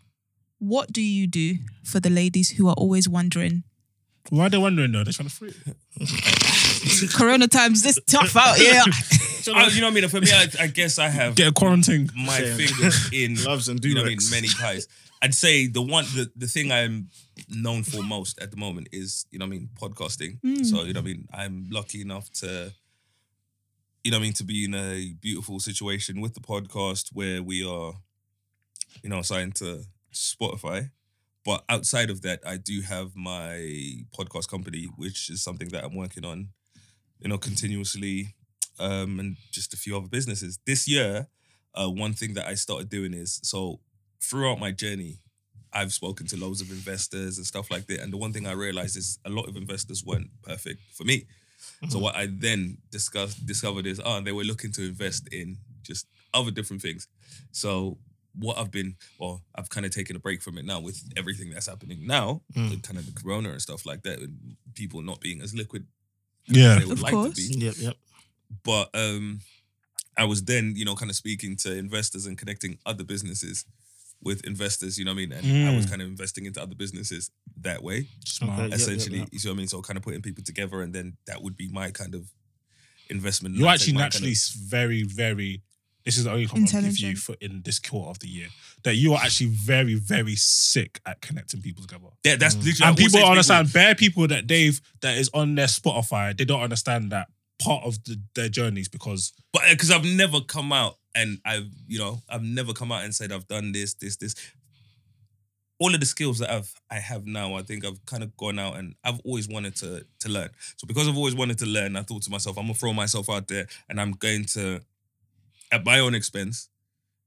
what do you do for the ladies who are always wondering, Why are they wondering though? They're trying to free. Corona times this tough out here? I- you know what I mean? For me, I, I guess I have Get a quarantine. my Same. fingers in Gloves and you know what I mean, do-rags. many pies. I'd say the one the, the thing I'm known for most at the moment is, you know what I mean, podcasting. Mm. So, you know what I mean, I'm lucky enough to you know what I mean, to be in a beautiful situation with the podcast where we are, you know, signed to Spotify. But outside of that, I do have my podcast company, which is something that I'm working on, you know, continuously, um, and just a few other businesses. This year, uh, one thing that I started doing is so throughout my journey, I've spoken to loads of investors and stuff like that. And the one thing I realized is a lot of investors weren't perfect for me. So what I then discussed discovered is, oh, they were looking to invest in just other different things. So what I've been, well, I've kind of taken a break from it now with everything that's happening now, Mm. the kind of the corona and stuff like that, and people not being as liquid Yeah. as they would Of like course. to be Yep, yep. But um I was then, you know, kind of speaking to investors and connecting other businesses with investors, you know what I mean? And I was Mm. kind of investing into other businesses that way, Smart. Okay. Yep, essentially. yep. You see what I mean? So kind of putting people together and then that would be my kind of investment. You're actually say my kind naturally of- very, very. This is the only compliment I'll give you for in this quarter of the year that you are actually very, very sick at connecting people together. yeah, that's Mm. literally and I always say people understand bare people that they've that is on their Spotify. They don't understand that part of the, their journeys because But because I've never come out and I've, you know, I've never come out and said I've done this, this, this. All of the skills that I've I have now, I think I've kind of gone out and I've always wanted to to learn. So because I've always wanted to learn, I thought to myself, I'm gonna throw myself out there and I'm going to, at my own expense,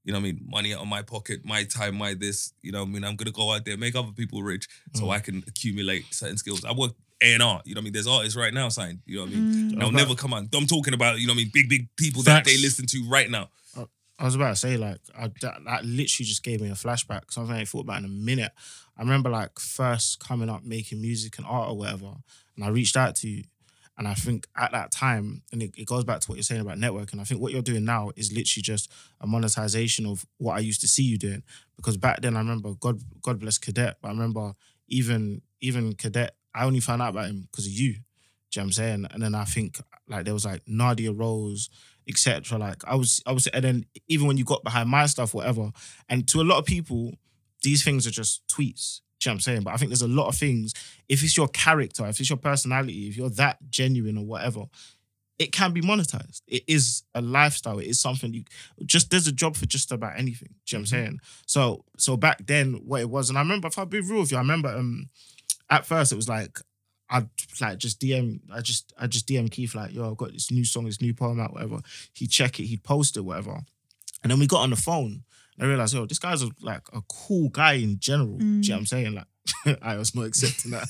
you know what I mean, money out of my pocket, my time, my this, you know what I mean, I'm gonna go out there, make other people rich so Mm. I can accumulate certain skills. I work A and R, you know what I mean? There's artists right now signed, you know what I mean? Mm. And I'll never come on. I'm talking about, you know what I mean, big, big people that they listen to right now. I was about to say, like, I, that, that literally just gave me a flashback. Something I ain't thought about in a minute. I remember, like, first coming up making music and art or whatever, and I reached out to you. And I think at that time, and it, it goes back to what you're saying about networking, I think what you're doing now is literally just a monetization of what I used to see you doing. Because back then, I remember, God God bless Cadet, but I remember even even Cadet, I only found out about him because of you. Do you know what I'm saying? And then I think, like, there was like Nadia Rose, etc. Like I was, I was, and then even when you got behind my stuff, whatever, and to a lot of people, these things are just tweets. Do you know what I'm saying? But I think there's a lot of things. If it's your character, if it's your personality, if you're that genuine or whatever, it can be monetized. It is a lifestyle. It is something you just there's a job for just about anything. Do you know what I'm saying? So so back then, what it was, and I remember if I'll be real with you, I remember um at first it was like I'd like just DM, I just I just DM Keith like, yo, I've got this new song, this new poem out, whatever. He'd check it, he'd post it, whatever. And then we got on the phone. And I realized, yo, this guy's a, like a cool guy in general. Do you know mm. what I'm saying? Like, I was not accepting that.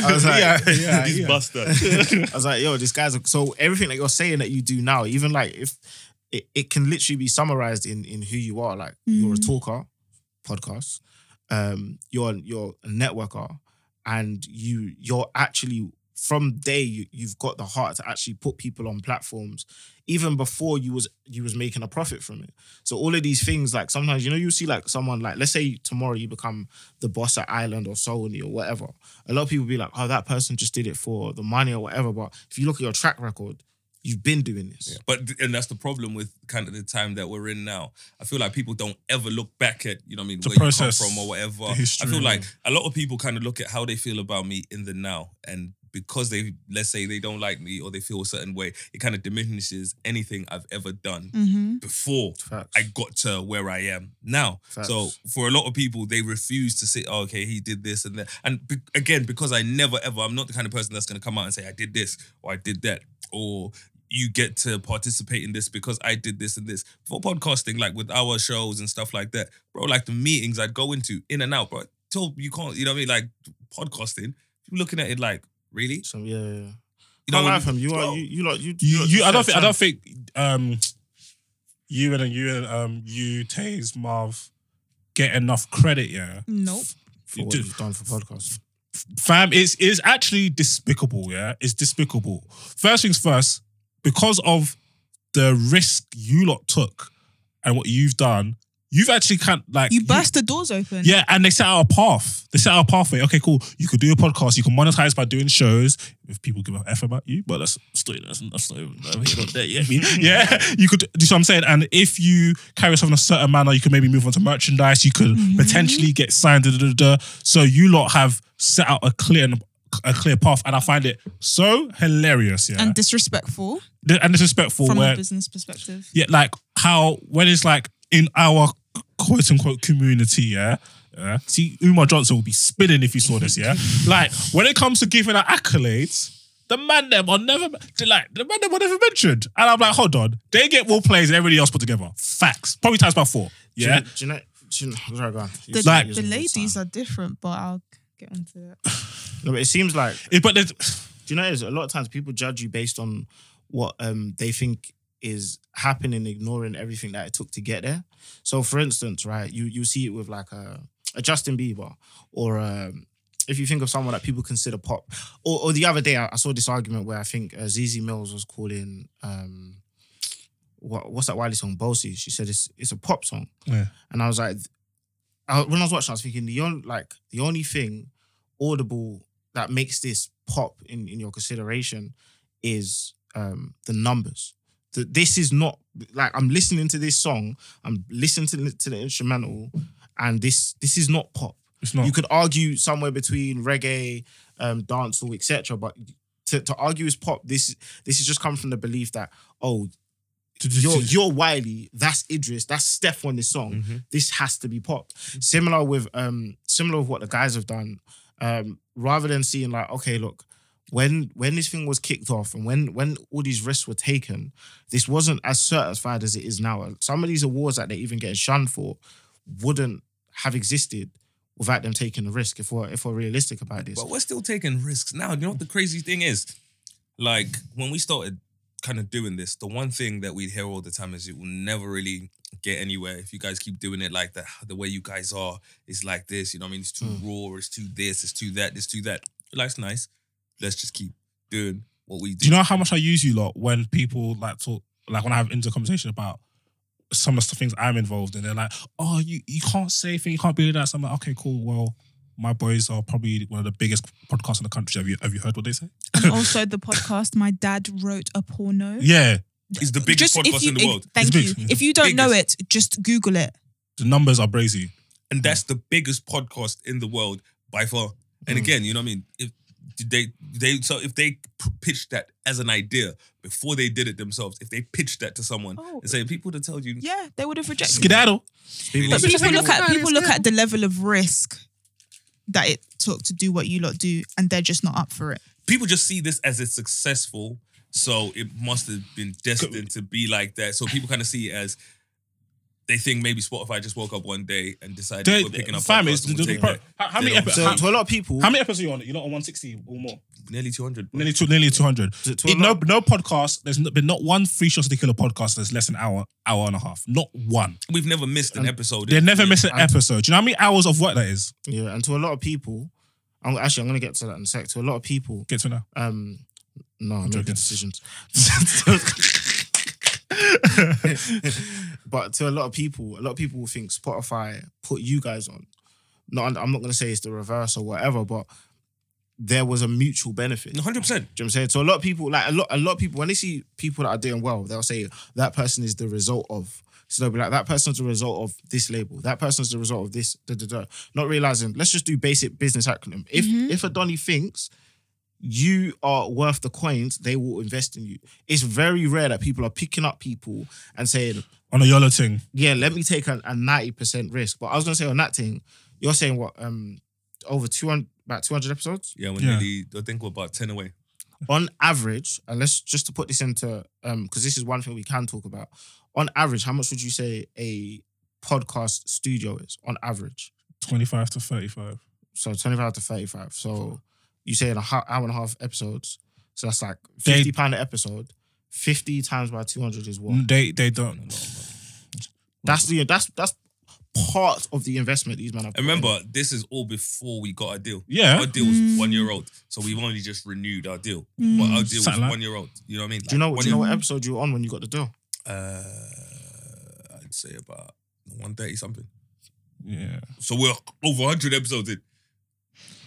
I was like, Yeah, yeah, He's yeah. Buster. I was like, yo, this guy's a, so everything that you're saying that you do now, even like if it, it can literally be summarized in in who you are. Like you're a mm. talker, podcast, um, you're you're a networker, and you you're actually from day you, you've got the heart to actually put people on platforms even before you was you was making a profit from it. So all of these things like sometimes you know you see like someone like let's say tomorrow you become the boss at island or sony or whatever a lot of people be like oh that person just did it for the money or whatever but if you look at your track record you've been doing this But and that's the problem with kind of the time that we're in now. I feel like people don't ever look back at you know what I mean The where process, you come from or whatever. history, I feel like yeah. a lot of people kind of look at how they feel about me in the now and. Because they, let's say they don't like me or they feel a certain way, it kind of diminishes anything I've ever done Mm-hmm. before Facts. I got to where I am now. Facts. So for a lot of people, they refuse to say, oh, "Okay, he did this and that." And be- again, because I never ever, I'm not the kind of person that's going to come out and say, "I did this" or "I did that," or you get to participate in this because I did this and this. For podcasting, like with our shows and stuff like that, bro, like the meetings I'd go into in and out, bro. Till you can't, you know what I mean? Like podcasting, you're looking at it like, really? so yeah, yeah. You You know, know, when lie from you bro, are you you lot you You, lot you, I don't just think. I don't think. Um, you and you and um, you, Taze, Marv, get enough credit, yeah. Nope. for what do- you've done for podcasts. Fam, it's is actually despicable, yeah. It's despicable. First things first, because of the risk you lot took and what you've done, you've actually can't like You burst the doors open. Yeah, and they set out a path. They set out a pathway. Okay, cool. You could do a podcast. You can monetize by doing shows if people give a f about you. But that's still that's, that's not even that's not there yet. I mean, yeah, you could. Do what I'm saying? And if you carry yourself in a certain manner, you can maybe move on to merchandise. You could mm-hmm. potentially get signed. Da, da, da. So you lot have set out a clear a clear path, and I find it so hilarious. Yeah, And disrespectful and disrespectful. from where a business perspective. yeah, like how when it's like in our quote unquote community, yeah. Yeah. See, Umar Johnson would be spinning if he saw this, yeah. like when it comes to giving out accolades, the man them are never they're like the man them are never mentioned. And I'm like, hold on, they get more plays than everybody else put together. Facts, probably times by four. Yeah, Do you know? Do you know, sorry, go on. The, Like- the ladies are different, but I'll get onto it. No, but it seems like It- but there's- Do you know, is? a lot of times people judge you based on what um, they think is happening, ignoring everything that it took to get there. So, for instance, right, you you see it with like a, a Justin Bieber, or um, if you think of someone that people consider pop, or, or the other day I, I saw this argument where I think uh, Zeze Millz was calling um, what what's that Wiley song, Boasty. She said it's it's a pop song, Yeah. and I was like, I, when I was watching, I was thinking the only like the only thing audible that makes this pop in, in your consideration is um, the numbers. The, this is not like I'm listening to this song, I'm listening to the, to the instrumental, and this this is not pop. it's not. You could argue somewhere between reggae, um, dancehall, etc. But to, to argue is pop. This this is just coming from the belief that oh, you're you're Wiley, that's Idris, that's Steph on this song. This has to be pop. Similar with um similar with what the guys have done. Um, rather than seeing like, okay, look, when when this thing was kicked off and when when all these risks were taken, this wasn't as certified as it is now. Some of these awards that they even get shunned for wouldn't have existed without them taking the risk. If we're if we're realistic about this, But we're still taking risks now. You know what the crazy thing is? Like when we started kind of doing this, the one thing that we'd hear all the time is it will never really get anywhere if you guys keep doing it like that. The way you guys are is like this. You know what I mean? It's too mm. raw, it's too this, it's too that, it's too that. Life's nice. Let's just keep doing what we do. Do you know how much I use you lot when people like talk, like when I have into a conversation about some of the things I'm involved in? They're like, "Oh, you you can't say anything, you can't be like that." So I'm like, "Okay, cool. Well, my boys are probably one of the biggest podcasts in the country. Have you have you heard what they say? And also the podcast, my dad wrote a porno. Yeah, It's the biggest Just if podcast you- in the world. Thank It's you. big. If you don't know it, just Google it. the numbers are brazy. and that's the biggest podcast in the world by far. And Mm. again, you know what I mean? If they they so if they p- pitched that as an idea before they did it themselves, if they pitched that to someone Oh. and say people to tell you, Yeah, they would have rejected it. Skedaddle. people, But But people people look at people look at the level of risk that it took to do what you lot do, and they're just not up for it. people just see this as it's successful, so it must have been destined to be like that. So people kind of see it as they think maybe Spotify just woke up one day and decided They- we're picking up fam, podcasts it's and the- we'll the take pro- that. how- how They many don't- epi- to, to a lot of people, How many episodes are you on? You're not on 160 or more. nearly 200. bro. Nearly two, nearly 200. To- to a It- no, no podcast. There's n- been not one free shots of Tequila podcast that's less than an hour, hour and a half. Not one. We've never missed an episode. They never years. miss an episode. Do you know how many hours of work that is? yeah, and to a lot of people, I'm actually I'm gonna get to that in a sec. To a lot of people, Get to know. um, no, I'm making joking. decisions. but to a lot of people, a lot of people will think Spotify put you guys on. Not, I'm not gonna say it's the reverse or whatever, but there was a mutual benefit. 100%. Do you know what I'm saying? So a lot of people, like a lot, a lot of people, when they see people that are doing well, they'll say that person is the result of. So they'll be like, that person's the result of this label. That person's the result of this. Da, da, da. Not realizing, let's just do basic business acronym. If mm-hmm. if a Donny thinks you are worth the coins, they will invest in you. It's very rare that people are picking up people and saying, On a YOLO thing. yeah, let me take a, a 90% risk. But I was gonna say on that thing, you're saying what, um, over 200, about 200 episodes? Yeah, we're Yeah. nearly, I think we're about 10 away. on average, and let's just to put this into um because this is one thing we can talk about. On average, how much would you say a podcast studio is on average? 25 to 35. So 25 to 35. So you say in a ho- hour and a half episodes. So that's like They- 50 pound an episode. 50 times by 200 is what? They they don't. That's the that's that's part of the investment these men have. And put in. remember, this is all before we got a deal. Yeah. Our deal was Mm. one year old, so we've only just renewed our deal. Mm. But our deal was like- one year old. You know what I mean? do you know? Do you know what episode you were on when you got the deal? Uh, I'd say about one thirty something. Yeah. So we're over hundred episodes in.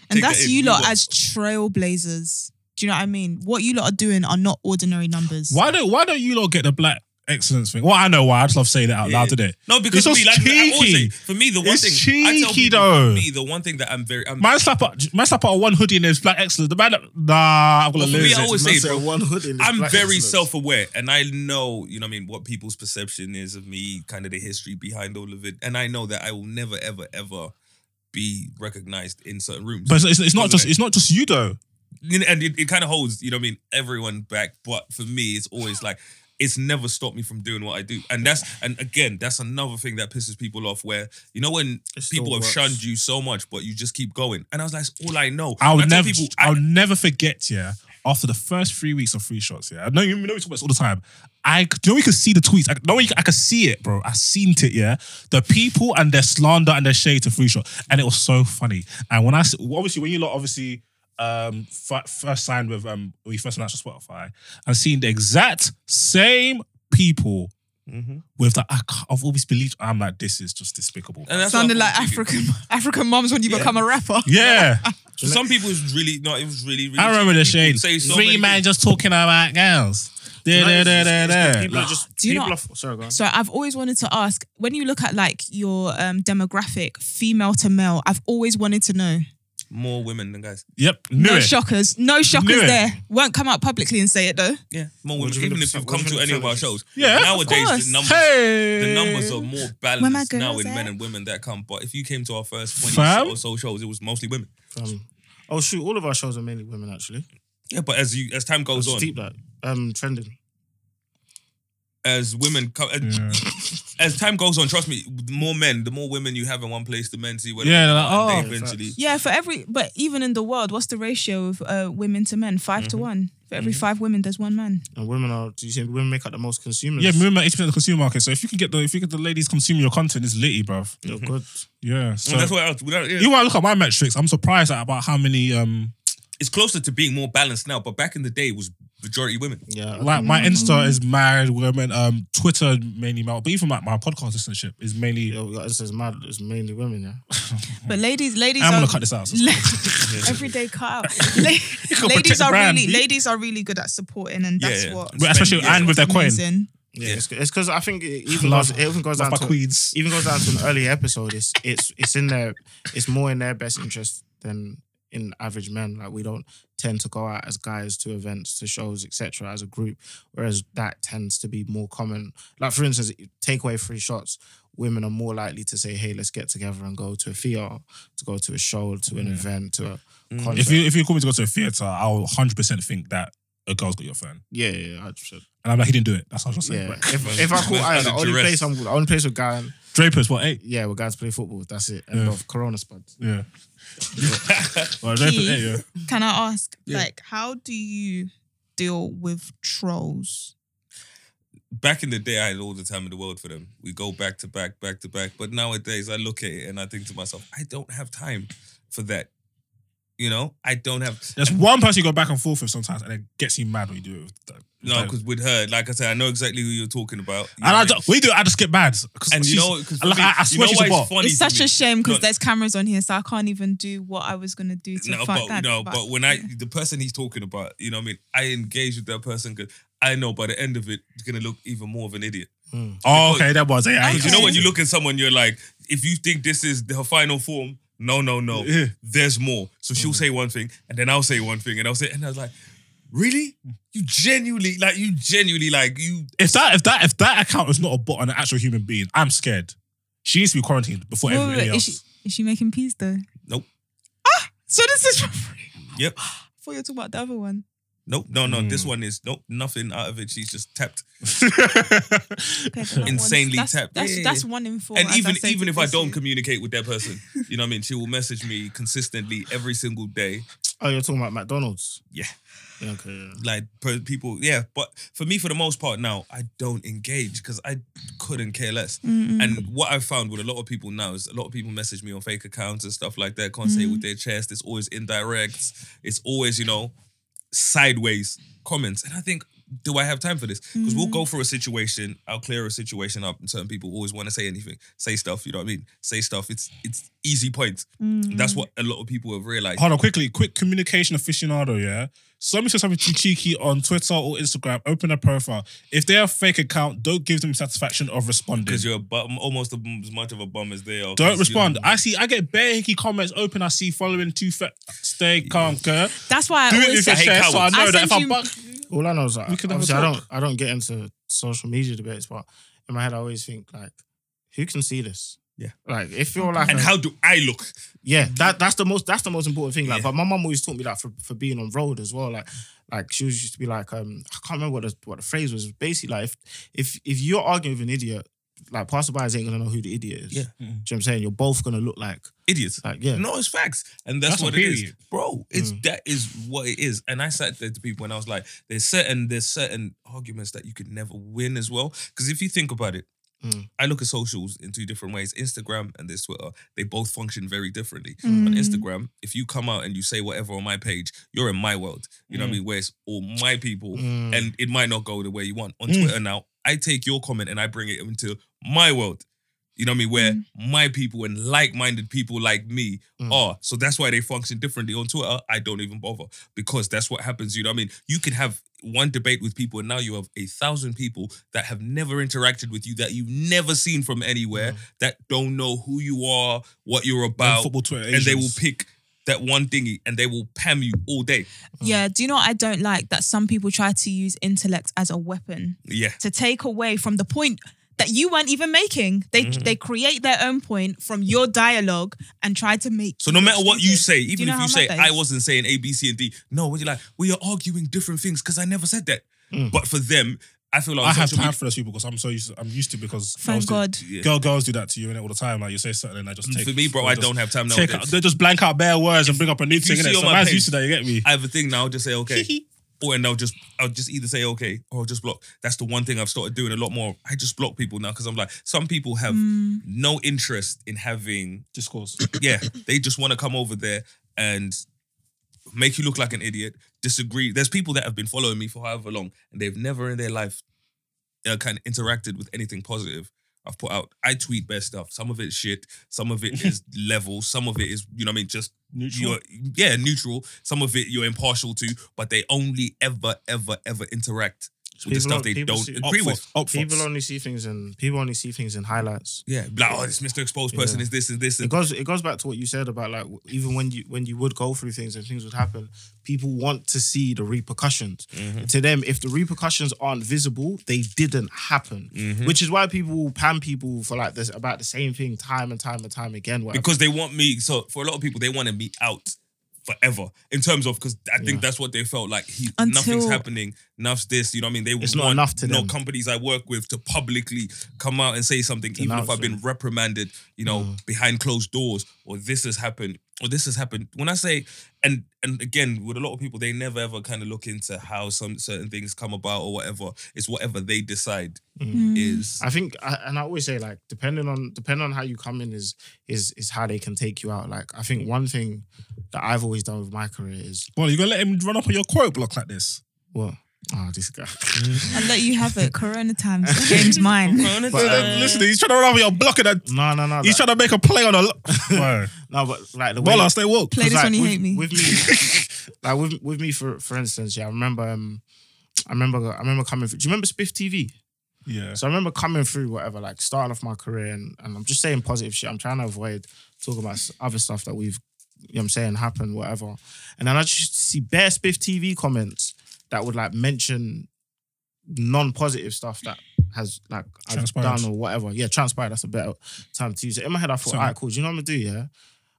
And Take that's that in. you You lot what? as trailblazers. Do you know what I mean? What you lot are doing are not ordinary numbers. Why don't Why don't you lot get the black excellence thing? Well, I know why. I just love saying that out Yeah. loud today. No, because It's for me, so like I always say, cheeky. for me, the one It's thing I tell cheeky, people, though. for me, the one thing that I'm very, I'm, Man slap up, man slap out one hoodie and there's black excellence. The man, that- nah, I'm gonna Well, for lose me, I it. always say, bro, one hood in this I'm black very excellence. self-aware, and I know, you know, what I mean, what people's perception is of me, kind of the history behind all of it, and I know that I will never, ever, ever be recognized in certain rooms. But it's, it's, it's not just it's not just you though. You know, and it, it kind of holds, you know, what I mean, everyone back. But for me, it's always like it's never stopped me from doing what I do, and that's and again, that's another thing that pisses people off. Where you know when It still people have works. shunned you so much, but you just keep going, and I was like, it's all I know. I'll never, people, I I, never forget. Yeah, after the first three weeks of free shots. Yeah, I know you know we talk about this all the time. I do you know we could see the tweets. I know you, I could see it, bro. I seen it. Yeah, the people and their slander and their shade to free shot, and it was so funny. And when I s- obviously when you lot obviously um f- first signed with um when you first announced on Spotify, and seeing the exact same people. Mhm. With that, I I've always believed. I'm like, this is just despicable. and that's Sounded like was cheeky. African African moms when you Yeah. become a rapper. yeah, For some people, it's really no. It was really. really I remember the cheeky. People shade. say so Three many man just talking about girls. Do you Da, know, da, it's- da, it's- da, it's da. People are just. Do you people know- are- Sorry, go on. So I've always wanted to ask when you look at like your um, demographic, female to male, I've always wanted to know. More women than guys. Yep, knew no it. shockers, no shockers it. there. Won't come out publicly and say it though. Yeah, more women. do you think Even if you've come to any of our shows, Yeah, nowadays course. the numbers. Hey, The numbers are more balanced now girls in men and women that come. But if you came to our first 20 Fam? or so shows, it was mostly women. Um, oh shoot, all of our shows are mainly women actually. Yeah, but as you as time goes Let's on, deep that. Um, trending. As women come, as, Yeah. as time goes on, trust me, the more men, the more women you have in one place, the men see where Yeah, they they're like, are, oh. they eventually. Yeah, for every but even in the world, what's the ratio of uh, women to men? 5 to one. For every five women, there's one man. And women are. Do you see women make up the most consumers? Yeah, women eighty percent of the consumer market. So if you can get the if you get the ladies consuming your content, it's litty, bruv. You're good. Yeah. So And that's what else. without- yeah. you want to look at my metrics. I'm surprised at about how many um it's closer to being more balanced now, but back in the day, it was majority women. Yeah. like my Insta is married women. Um, Twitter mainly male, but even like my podcast listenership is mainly. Yo, this is mad. It's mainly women. Yeah. But ladies, ladies I'm are gonna cut this out. so it's every day cut out. La- ladies are brand, really ladies are really good at supporting, and that's Yeah, yeah. what especially Yeah. and with their coin. amazing. Yeah, it's because I think it even Love- goes, it even goes down to queens. even goes down to an early episode. It's it's it's in their it's more in their best interest than in average men. Like we don't tend to go out as guys to events, to shows, etc. as a group, whereas that tends to be more common. Like for instance, take away free shots. Women are more likely to say, "Hey, let's get together and go to a theater, to go to a show, to an event, to a mm. concert." If you if you call me to go to a theater, I'll hundred percent think that a girl's got your phone, yeah, yeah, yeah, 100%. and I'm like, he didn't do it. That's what I'm saying. yeah. But If, if I call, I, the only place I'm, the only place with guy, Drapers, what eight? yeah, we're guys play football. That's it. End Yeah. of Corona spuds. Yeah. well, Drapers Keith, eight. Yeah. Can I ask, Yeah. like, how do you deal with trolls? Back in the day, I had all the time in the world for them. We go back to back, back to back. But nowadays, I look at it and I think to myself, I don't have time for that. You know, I don't have. There's one person you go back and forth with sometimes, and it gets you mad when you do it. With them. No, because with her, like I said, I know exactly who you're talking about. You and I don't, we do. I just get mad. 'Cause And you know, because like, I, I swear she's a bot. funny it's such me? a shame because No. there's cameras on here, so I can't even do what I was gonna do to No, fuck but that. no, but when I the person he's talking about, you know, what I mean, I engage with that person because I know by the end of it, he's gonna look even more of an idiot. Oh, okay, that was. Yeah, I- Because you know when you look at someone, you're like, if you think this is her final form, no, no, no, Yeah. there's more. So she'll say one thing, and then I'll say one thing, and I'll say, and I was like, really? You genuinely, like, you genuinely, like, you. if that if that if that account is not a bot and an actual human being, I'm scared. She needs to be quarantined before Wait, wait, everybody wait, else. is she is she making peas though? Nope. Ah, so this is for free. Yep. I thought you were talking about the other one. Nope. No, no. This Hmm. one is nope. Nothing out of it. She's just tapped. Okay, but that one's- Insanely that's, tapped. That's, Yeah, that's one in four. and even even if I don't year. communicate with that person, you know what I mean? She will message me consistently every single day. Oh, you're talking about McDonald's. Yeah. Okay, yeah. like people yeah but for me for the most part now i don't engage because i couldn't care less and what i've found with a lot of people now is a lot of people message me on fake accounts and stuff like that can't say it with their chest it's always indirect it's always you know sideways comments. And i think do I have time for this? Because we'll go mm. through a situation, I'll clear a situation up, and certain people always want to say anything, say stuff. You know what I mean? Say stuff. It's it's easy points. That's mm. what a lot of people have realized. Hold on, quickly, quick communication aficionado, yeah? Somebody says something too cheeky on Twitter or Instagram, open a profile. If they're a fake account, don't give them satisfaction of responding. Because you're a bum, almost as much of a bum as they are. Don't you- respond. I see, I get bare hickey comments open. I see following two fa- stay calm, girl. That's why I Do it always with your hate chest, so I know I that if send I'm bug, All I know is like, We can have a obviously I don't talk. I don't get into social media debates, but in my head I always think like, who can see this? Yeah. Like if you're like And a- how do I look? Yeah, that that's the most that's the most important thing. Like, Yeah. but my mum always taught me that for, for being on road as well. Like, like she was used to be like, um, I can't remember what the what the phrase was. Basically, like if if if you're arguing with an idiot, like passerbys ain't gonna know who the idiot is. Yeah. Do you know what I'm saying? You're both gonna look like Idiots. like yeah. No, it's facts. And that's, That's what it is. Bro, it's Mm. that is what it is. And I sat there to people and I was like, there's certain there's certain arguments that you could never win as well. Because if you think about it, Mm. I look at socials in two different ways. Instagram and this Twitter, they both function very differently. On Mm. Instagram, if you come out and you say whatever on my page, you're in my world. You know what I Mm. mean? Where it's all my people Mm. and it might not go the way you want. On Mm. Twitter now, I take your comment and I bring it into my world. You know what I mean? Where my people and like-minded people like me Mm. are. So that's why they function differently. On Twitter, I don't even bother because that's what happens. You know what I mean? You could have one debate with people and now you have a thousand people that have never interacted with you, that you've never seen from anywhere, Mm. that don't know who you are, what you're about, football Twitter and they will pick that one thingy and they will pam you all day. Yeah, do you know what I don't like? That some people try to use intellect as a weapon Yeah. to take away from the point that you weren't even making. They Mm-hmm. they create their own point from your dialogue and try to make. So no matter what you say, Do even know if how you say mad I wasn't saying A, B, C, and D, no, what you like? We are arguing different things because I never said that. Mm. But for them, I feel like I have social time media- for those people because I'm so used. To, I'm used to because Thank girls do- God. Yeah. girl girls do that to you and all the time. Like you say something and I just take. For me, bro, I don't have time Take they just blank out bare words and bring up a new If you thing. see innit? on So my man's page- used to that. You get me? I have a thing now. I'll just say okay, or and I'll just I'll just either say okay or I'll just block. That's the one thing I've started doing a lot more. I just block people now because I'm like, some people have Mm. no interest in having. Discourse. Yeah, they just want to come over there and make you look like an idiot. Disagree. There's people that have been following me for however long and they've never in their life uh, kind of interacted with anything positive. I've put out. I tweet best stuff. Some of it's shit. Some of it is level. Some of it is, you know, what I mean, just Neutral. you're yeah neutral. Some of it you're impartial to, but they only ever, ever, ever interact with the People stuff they people don't see- agree with. up People only see things in people only see things in highlights. Yeah, like oh, this Mr. Exposed person Yeah. is this and this It goes it goes back to what you said about like even when you when you would go through things and things would happen, people want to see the repercussions. Mm-hmm. To them, if the repercussions aren't visible, they didn't happen. Mm-hmm. Which is why people pan people for like this about the same thing time and time and time again. whatever. because they want me. So for a lot of people, they want to me out forever in terms of because I think Yeah. that's what they felt like. He Until- nothing's happening. Enough's this. You know what I mean? They It's not enough to you know, them. companies I work with to publicly come out and say something, even if I've been reprimanded. You know, Mm. behind closed doors, or this has happened, or this has happened. When I say and and again with a lot of people, they never ever kind of look into how some certain things come about or whatever. It's whatever they decide Mm. is. I think, and I always say like, depending on depending on how you come in is is is how they can take you out. Like, I think one thing that I've always done with my career is Well, you gonna let him run up on your quote block like this? what? Oh, this guy. I'll let you have it. Corona times. Game's mine. But, So um, listen, he's trying to run up on your block and that. no, no, no. He's like- trying to make a play on a. lo- Why? no, but like the way. Well, I stay woke. Play this 'cause, when you with, hate me. With me, like with with me for for instance, yeah, I remember. Um, I remember. I remember coming. Through, do you remember Spiff TV? Yeah. So I remember coming through whatever, like starting off my career, and, and I'm just saying positive shit. I'm trying to avoid talking about s- other stuff that we've, you know, what I'm saying happened, whatever. And then I just see bare Spiff TV comments that would like mention non-positive stuff that has like I've done or whatever. Yeah, transpired. That's a better time to use it. In my head, I thought, So- all right, cool. Do you know what I'm gonna do? Yeah.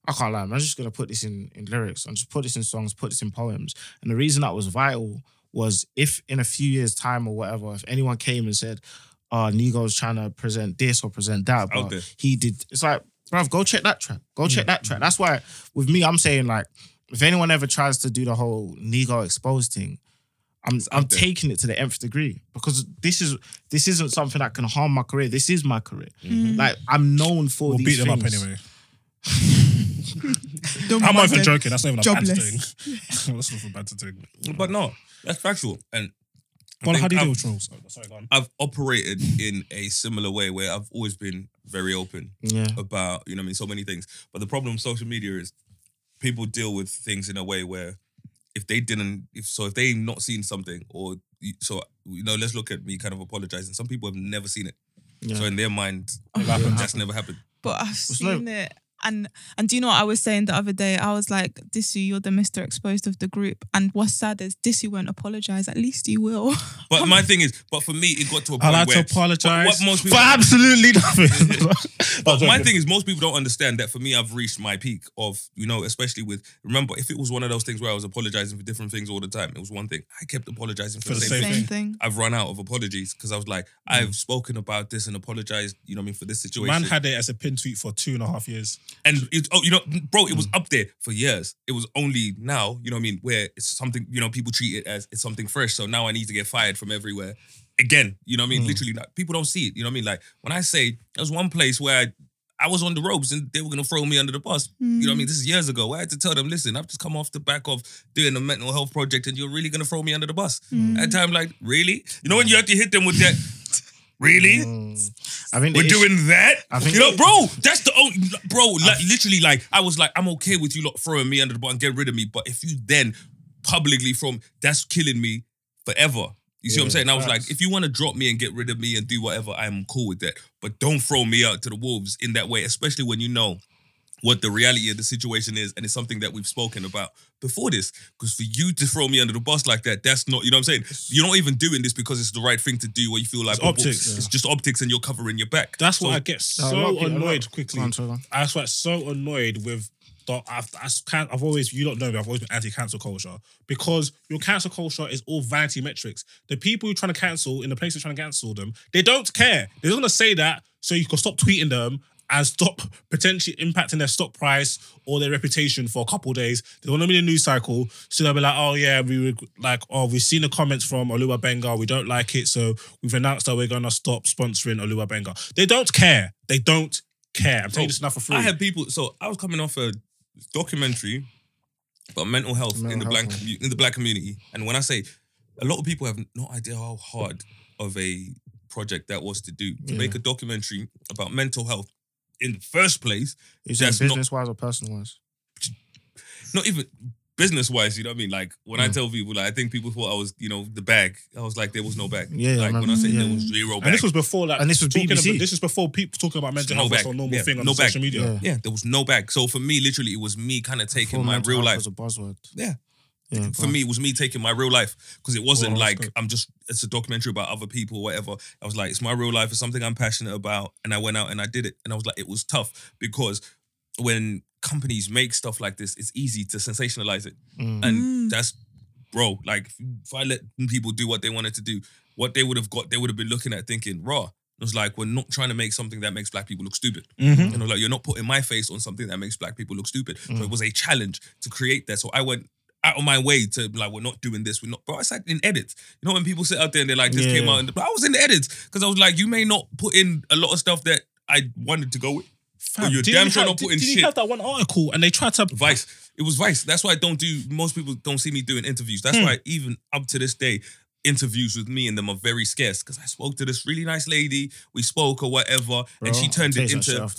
I can't lie. man. I'm just gonna put this in in lyrics and just put this in songs, put this in poems. And the reason that was vital was if in a few years' time or whatever, if anyone came and said, "Oh, Nego's trying to present this or present that," but there. he did. It's like, bruv, go check that track. Go mm. check that track. That's why with me, I'm saying like, if anyone ever tries to do the whole Nigo exposed thing, I'm I'm out taking it to the nth degree because this is this isn't something that can harm my career. This is my career. Like I'm known for We'll these beat them up anyway. Don't I'm not even joking. That's not even a bad thing. That's not a bad thing. But no, that's factual. And I Well, think how do you I've- deal with trolls? Oh, Sorry, go on. I've operated in a similar way where I've always been very open Yeah. about, you know, what I mean, so many things. But the problem with social media is people deal with things in a way where if they didn't, if so, if they not seen something, or so, you know, let's look at me kind of apologizing. Some people have never seen it, Yeah. so in their mind, Never happened. that's never happened. But I've It's seen no- it. And and do you know what I was saying the other day? I was like, Dissy, you're the Mr. Exposed of the group. And what's sad is Dissy won't apologize. At least you will. But my thing is, but for me, it got to a point I like where to apologize What, what most for absolutely nothing. But my thing is, most people don't understand that for me, I've reached my peak of, you know, especially with, remember, if it was one of those things where I was apologizing for different things all the time, it was one thing. I kept apologizing for, the same, thing. Same thing. I've run out of apologies because I was like, mm. I've spoken about this and apologized, you know what I mean, for this situation. Man had it as a pin tweet for two and a half years. And oh, you know, bro, it Mm. was up there for years. It was only now, you know what I mean, where it's something, you know, people treat it as it's something fresh. So now I need to get fired from everywhere. Again, you know what I mean? Mm. Literally, like, people don't see it. You know what I mean? Like when I say there was one place where I, I was on the ropes and they were gonna throw me under the bus. You know what I mean? This is years ago. I had to tell them, listen, I've just come off the back of doing a mental health project and you're really gonna throw me under the bus. Mm. At time, like, really? You know when you have to hit them with that, really? I think the We're issue- doing that. I think- you know, bro. That's the only, bro. Like, literally, like I was like, I'm okay with you lot throwing me under the bus and get rid of me. But if you then publicly from, that's killing me forever. You see what I'm Yeah, saying? I was like, facts. if you want to drop me and get rid of me and do whatever, I'm cool with that. But don't throw me out to the wolves in that way, especially when you know what the reality of the situation is, and it's something that we've spoken about before this. Because for you to throw me under the bus like that, that's not, you know what I'm saying? You're not even doing this because it's the right thing to do, or you feel like It's optics. It's just optics, and you're covering your back. That's why I get so a lot of people- a lot- annoyed quickly. On, on. That's why I'm so annoyed with the I've, I've, always you don't know me I've always been anti-cancel culture because your cancel culture is all vanity metrics. The people who are trying to cancel in the place they're trying to cancel them, they don't care. They're just gonna say that so you can stop tweeting them and stop potentially impacting their stock price or their reputation for a couple of days. They want to be in a news cycle, so they'll be like, "Oh yeah, we were like, oh, we've seen the comments from Oluwa Benga, we don't like it, so we've announced that we're gonna stop sponsoring Oluwa Benga." They don't care. They don't care. I'm telling you this now for free. I had people. So I was coming off a documentary about mental health in Mental the black health, in the black community, and when I say a lot of people have no idea how hard of a project that was to do to Yeah. make a documentary about mental health in the first place. Is That's that business wise or personal wise? Not even business wise, you know what I mean? Like when I Mm. tell people, like I think people thought I was, you know, the bag. I was like, there was no bag. Yeah, yeah, like man. when I say Yeah. there was zero bag. And this was before like And this was talking BBC. About, this is before people talking about mental No health back. as a normal Yeah, thing on no social media. Yeah. yeah, there was no bag. So for me, literally, it was me kind of taking Full my real life. was a buzzword. Yeah. Yeah. for me, it was me taking my real life because it wasn't Well, like good. I'm just it's a documentary about other people, whatever. I was like, it's my real life, it's something I'm passionate about, and I went out and I did it, and I was like, it was tough because when companies make stuff like this, it's easy to sensationalize it, Mm. and that's bro. Like if I let people do what they wanted to do, what they would have got, they would have been looking at thinking raw. It was like we're not trying to make something that makes black people look stupid. Mhm. And I was like, you're not putting my face on something that makes black people look stupid. So Mm. it was a challenge to create that. So I went out of my way to like, we're not doing this. We're not. Bro, I sat in edits. You know when people sit out there and they're like, this Yeah. came out, and I was in the edits because I was like, you may not put in a lot of stuff that I wanted to go with. Fam, you're damn you sure have- not did- putting did you shit. have that one article and they tried to Vice. It was Vice. That's why I don't do. Most people don't see me doing interviews. That's Hmm. why even up to this day, interviews with me and them are very scarce because I spoke to this really nice lady. We spoke or whatever, and she turned it shit into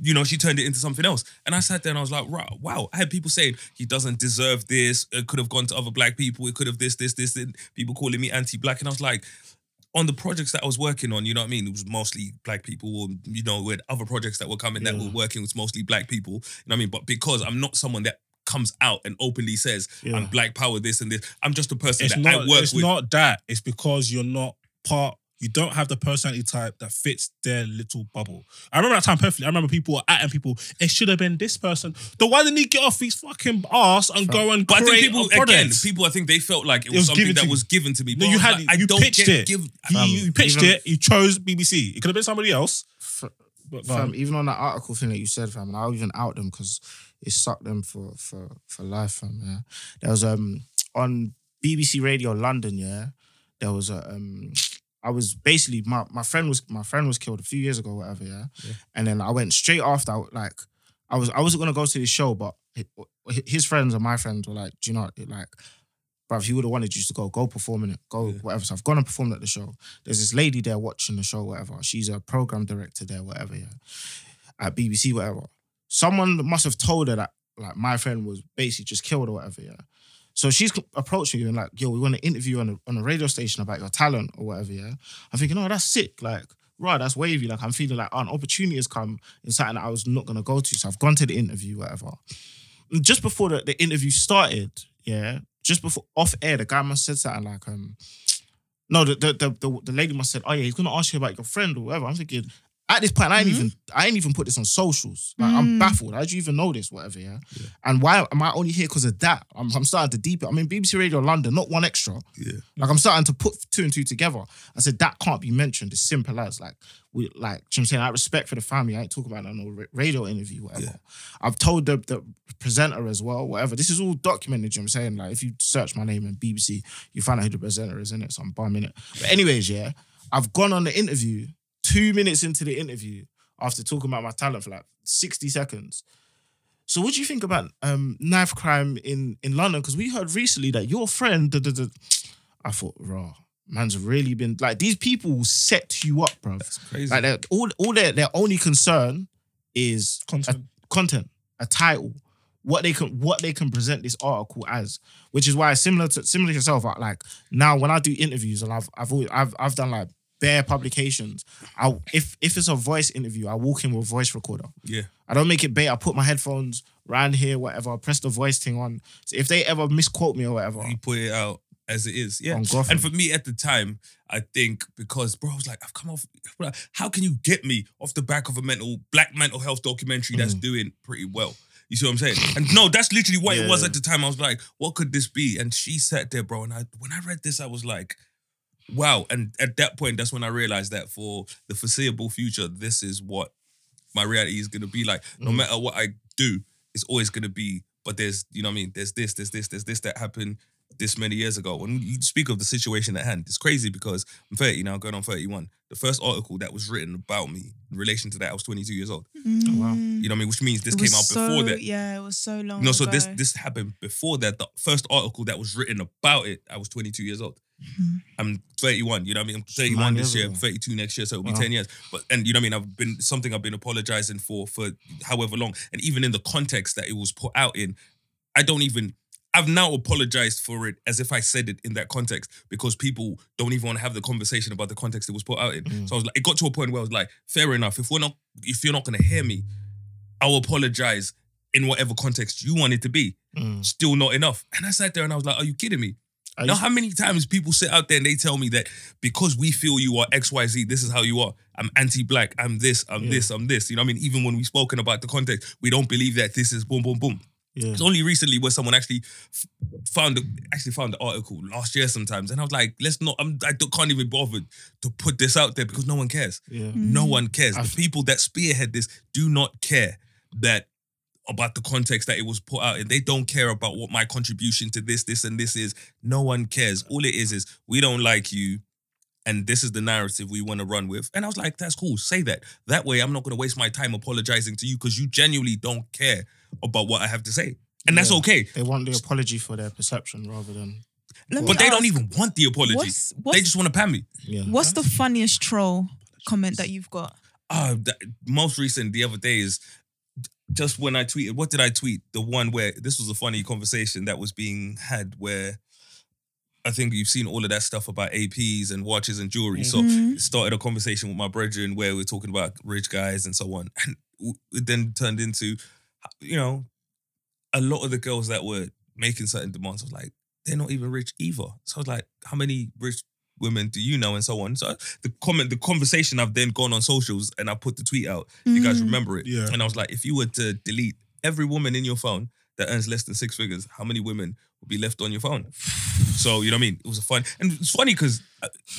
You know, she turned it into something else. And I sat there and I was like, wow, wow. I had people saying he doesn't deserve this. It could have gone to other black people. It could have this, this, this, and people calling me anti-black. And I was like, on the projects that I was working on, you know what I mean? It was mostly black people, or you know, with other projects that were coming that were working with mostly black people. You know what I mean? But because I'm not someone that comes out and openly says Yeah. I'm black power this and this, I'm just a person it's that not I work it's with. It's not that. It's because you're not part you don't have the personality type that fits their little bubble. I remember that time perfectly. I remember people were at and people. It should have been this person. Then why didn't he get off his fucking ass and go and but I create think people a product? again, people I think they felt like it was, was something given that to was given to me. no, But you had like, I you don't pitched get it. Give, you, Fam, you pitched even- it. You chose BBC. It could have been somebody else. F- But, fam, even on that article thing that you said, fam, and I'll even out them because it sucked them for for for life, fam. Yeah, there was um on BBC Radio London. Yeah, there was a. Um, I was basically my my friend was my friend was killed a few years ago, whatever. Yeah, Yeah. and then I went straight after. Like I was I wasn't gonna go to this show, but his friends and my friends were like, do you know like. Bruv, he would have wanted you to go, go perform in it, go Yeah. whatever. So I've gone and performed at the show. There's this lady there watching the show, whatever. She's a program director there, whatever, yeah. At BBC, whatever. Someone must have told her that like my friend was basically just killed or whatever, yeah. So she's approaching you and like, yo, we want to interview you on a, on a radio station about your talent or whatever, yeah. I'm thinking, oh, that's sick. Like, right, that's wavy. Like, I'm feeling like oh, an opportunity has come in something that I was not gonna go to. So I've gone to the interview, whatever. And just before the, the interview started, yeah, just before off air, the guy must said something like, um, no, the the, the the the lady must said, oh yeah, he's gonna ask you about your friend or whatever. I'm thinking, at this point, I ain't even I ain't even put this on socials. Like I'm Mm. baffled. How do you even know this? Whatever, yeah. And why am I only here because of that? I'm, I'm starting to deep it. I mean, BBC Radio London, not one extra. Yeah. Like I'm starting to put two and two together. I said that can't be mentioned. It's simple as like we like. you know what I'm saying? I respect for the family. I ain't talking about no ra- radio interview, whatever. Yeah. I've told the the presenter as well, whatever. This is all documented. You know what I'm saying? Like if you search my name in BBC, you find out who the presenter is in it. So I'm bumming it. But anyways, yeah, I've gone on the interview. Two minutes into the interview, after talking about my talent for like 60 seconds. So what do you think about um, knife crime in, in London? Because we heard recently that your friend, da, da, da. I thought, raw, man's really been like these people set you up, bro. That's crazy. Like all, all their their only concern is Content. a content, a title, what they can what they can present this article as. Which is why similar to similar to yourself, like now when I do interviews and I've I've always, I've I've done like bare publications. I if if it's a voice interview, I walk in with a voice recorder. yeah. I don't make it bait. I put my headphones round here, whatever. I press the voice thing on. So if they ever misquote me or whatever, You put it out as it is. Yeah. And for me at the time, I think because bro, I was like, I've come off. How can you get me off the back of a mental black mental health documentary that's Mm. doing pretty well? You see what I'm saying? And no, that's literally what it was at the time. I was like, what could this be? And she sat there, bro. And I when I read this, I was like, wow. And at that point, that's when I realized that for the foreseeable future, this is what my reality is gonna be like. No Mm. matter what I do, it's always gonna be. But there's, you know what I mean? There's this, there's this, there's this that happened this many years ago. When you speak of the situation at hand, it's crazy because I'm 30 now, going on 31. The first article that was written about me in relation to that, I was 22 years old. wow. You know what I mean? Which means this came was out before that. Yeah, it was so long. No, so ago. this this happened before that. The first article that was written about it, I was 22 years old. Mhm. I'm 31. You know what I mean? I'm 31 Nine this year. ago. 32 next year, so it'll be Wow. 10 years. But and you know what I mean? I've been something I've been apologizing for for however long, and even in the context that it was put out in, I don't even. I've now apologized for it as if I said it in that context because people don't even want to have the conversation about the context it was put out in. Mm. So I was like, it got to a point where I was like, fair enough. If we're not, if you're not going to hear me, I'll apologize in whatever context you want it to be. Mm. Still not enough. And I sat there and I was like, are you kidding me? I Now, how many times people sit out there and they tell me that because we feel you are XYZ, this is how you are. I'm anti-black, I'm this, I'm Yeah. this, I'm this. You know what I mean? Even when we've spoken about the context, we don't believe that this is boom, boom, boom. yeah. It's only recently where someone actually found the, actually found the article last year sometimes, and I was like, let's not. I'm, I can't even bother to put this out there because no one cares. yeah. No mm. one cares. I've- the people that spearhead this do not care that about the context that it was put out and They don't care about what my contribution to this, this, and this is. No one cares. All it is is we don't like you. And this is the narrative we want to run with. And I was like, that's cool. Say that. That way, I'm not going to waste my time apologizing to you because you genuinely don't care about what I have to say. And that's okay. They want the apology for their perception rather than Let me But they don't even want the apology. What's, they just want to pan me. yeah. what's the funniest troll comment that you've got? uh, that, most recent the other day is just when I tweeted. What did I tweet? The one where this was a funny conversation that was being had where I think you've seen all of that stuff about APs and watches and jewelry. So Mhm. it started a conversation with my brethren where we are talking about rich guys and so on, and it then turned into, you know, a lot of the girls that were making certain demands. I was like, they're not even rich either. So I was like, how many rich women do you know and so on. So the comment, the conversation, I've then gone on socials and I put the tweet out. If you guys Mm. remember it, Yeah. and I was like, if you were to delete every woman in your phone that earns less than six figures, how many women would be left on your phone? So you know what I mean? It was a fun, and it's funny because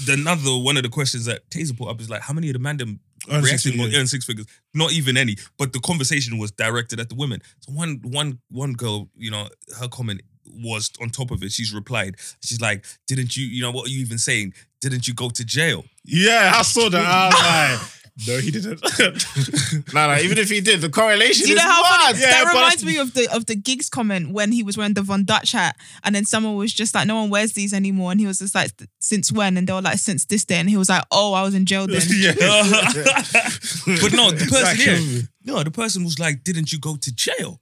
the another one of the questions that Taser put up is like, how many of the man them Earn six reacting figures. earn six figures? Not even any. But the conversation was directed at the women. So one one one girl, you know, her comment was on top of it. She's replied. She's like, "Didn't you? You know what are you even saying? Didn't you go to jail?" Yeah, I saw that. I was like, no, he didn't. Nah, nah, even if he did, the correlation Do you is know how funny? Yeah, that but reminds me of the of the Giggs comment when he was wearing the Von Dutch hat, and then someone was just like, "No one wears these anymore," and he was just like, "Since when?" And they were like, "Since this day," and he was like, "Oh, I was in jail then." yeah. but no, the person Exactly. here, no, the person was like, "Didn't you go to jail?"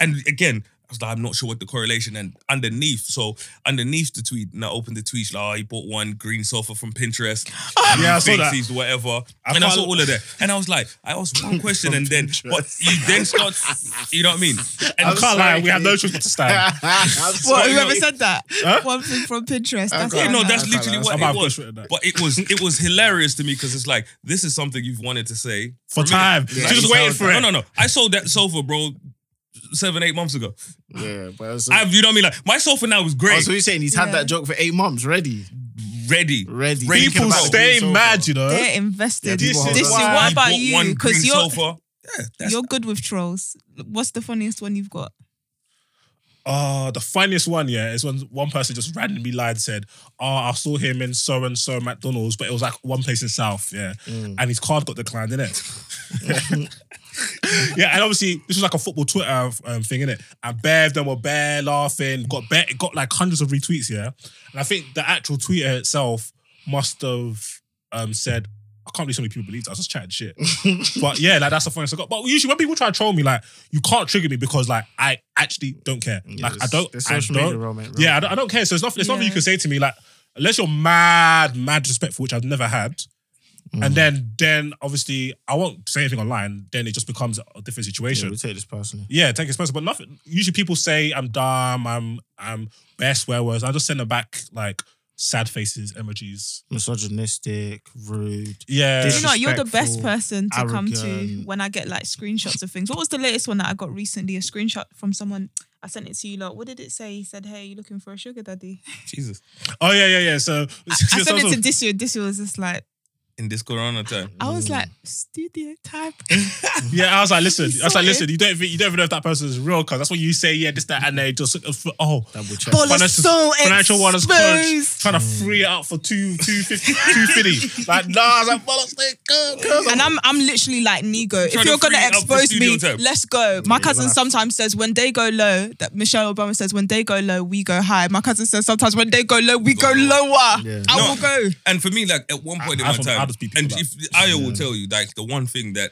And again, I was like, "I'm not sure what the correlation." And underneath, so underneath the tweet, and I opened the tweet, like, "Oh, he bought one green sofa from Pinterest." and Yeah, I saw that. He's whatever, I and I saw all of that, and I was like, I asked one question, and then, but you then start, you know what I mean? And I can't lie, we have no choice but to stand. I'm What, sorry. whoever said that? Huh? One thing from Pinterest. That's Okay. Yeah, no, what I that's literally what I'm it was. touch with that. But it was it was hilarious to me because it's like this is something you've wanted to say For a minute. time. Yeah, She was you waiting for it. No, no, no. I sold that sofa, bro, seven, eight months ago. Yeah, but it's, I've, you know what I mean? Like my sofa now is oh, great, so you're saying he's had Yeah. that joke for eight months ready, ready. ready. Ready. People stay mad, sofa. you know. They're invested. Yeah, this people is hold what about you? Because you're sofa. Yeah, you're good with trolls. What's the funniest one you've got? Oh, the funniest one, yeah, is when one person just randomly lied and said, Oh, I saw him in so and so McDonald's, but it was like one place in South, yeah. Mm. And his card got declined, innit? yeah, and obviously this was like a football Twitter um, thing, innit? And of them were bare laughing, got it got like hundreds of retweets, yeah. And I think the actual tweeter itself must have um, said, I can't believe so many people believe that. I was just chatting shit. but yeah, like that's the funniest I got. But usually when people try to troll me, like you can't trigger me because like I actually don't care. Yeah, like I don't. I don't romance. yeah, I don't, I don't care. So it's not. It's nothing you can say to me like unless you're mad, mad disrespectful, which I've never had. Mm. And then, then obviously, I won't say anything online. Then it just becomes a different Yeah, situation. we take this personally. Yeah, take it personal, but nothing. Usually, people say I'm dumb, I'm, I'm best swear words. I just send them back like sad faces, emojis. Misogynistic, rude. Yeah, you know, you're the best person to come to when I get like screenshots of things. What was the latest one that I got recently? A screenshot from someone. I sent it to you. Lot. What did it say? He said, "Hey, you looking for a sugar daddy?" Jesus. Oh yeah, yeah, yeah. So I sent it to Disu. and Disu was just like, In this Corona time. I was Mm. like, studio type. yeah. I was like, listen. I was like, listen. You don't, even, you don't even know if that person is real, cause that's what you say. Yeah, this, that, and they just oh. Double check. Ball is Financial- so Financial one is crunch, trying to free it out for two, two fifty, two fifty. Like, nah, I was like, bollocks, like, go, go. And I'm I'm literally like Nego. If you're gonna free it up for expose me, time. let's go. My Yeah, cousin you're sometimes says when they go low, that Michelle Obama says when they go low, we go high. My cousin says sometimes when they go low, we go lower. Yeah. I No. will go. And for me, like at one point I- in I- my time, people and if I will tell you, like the one thing that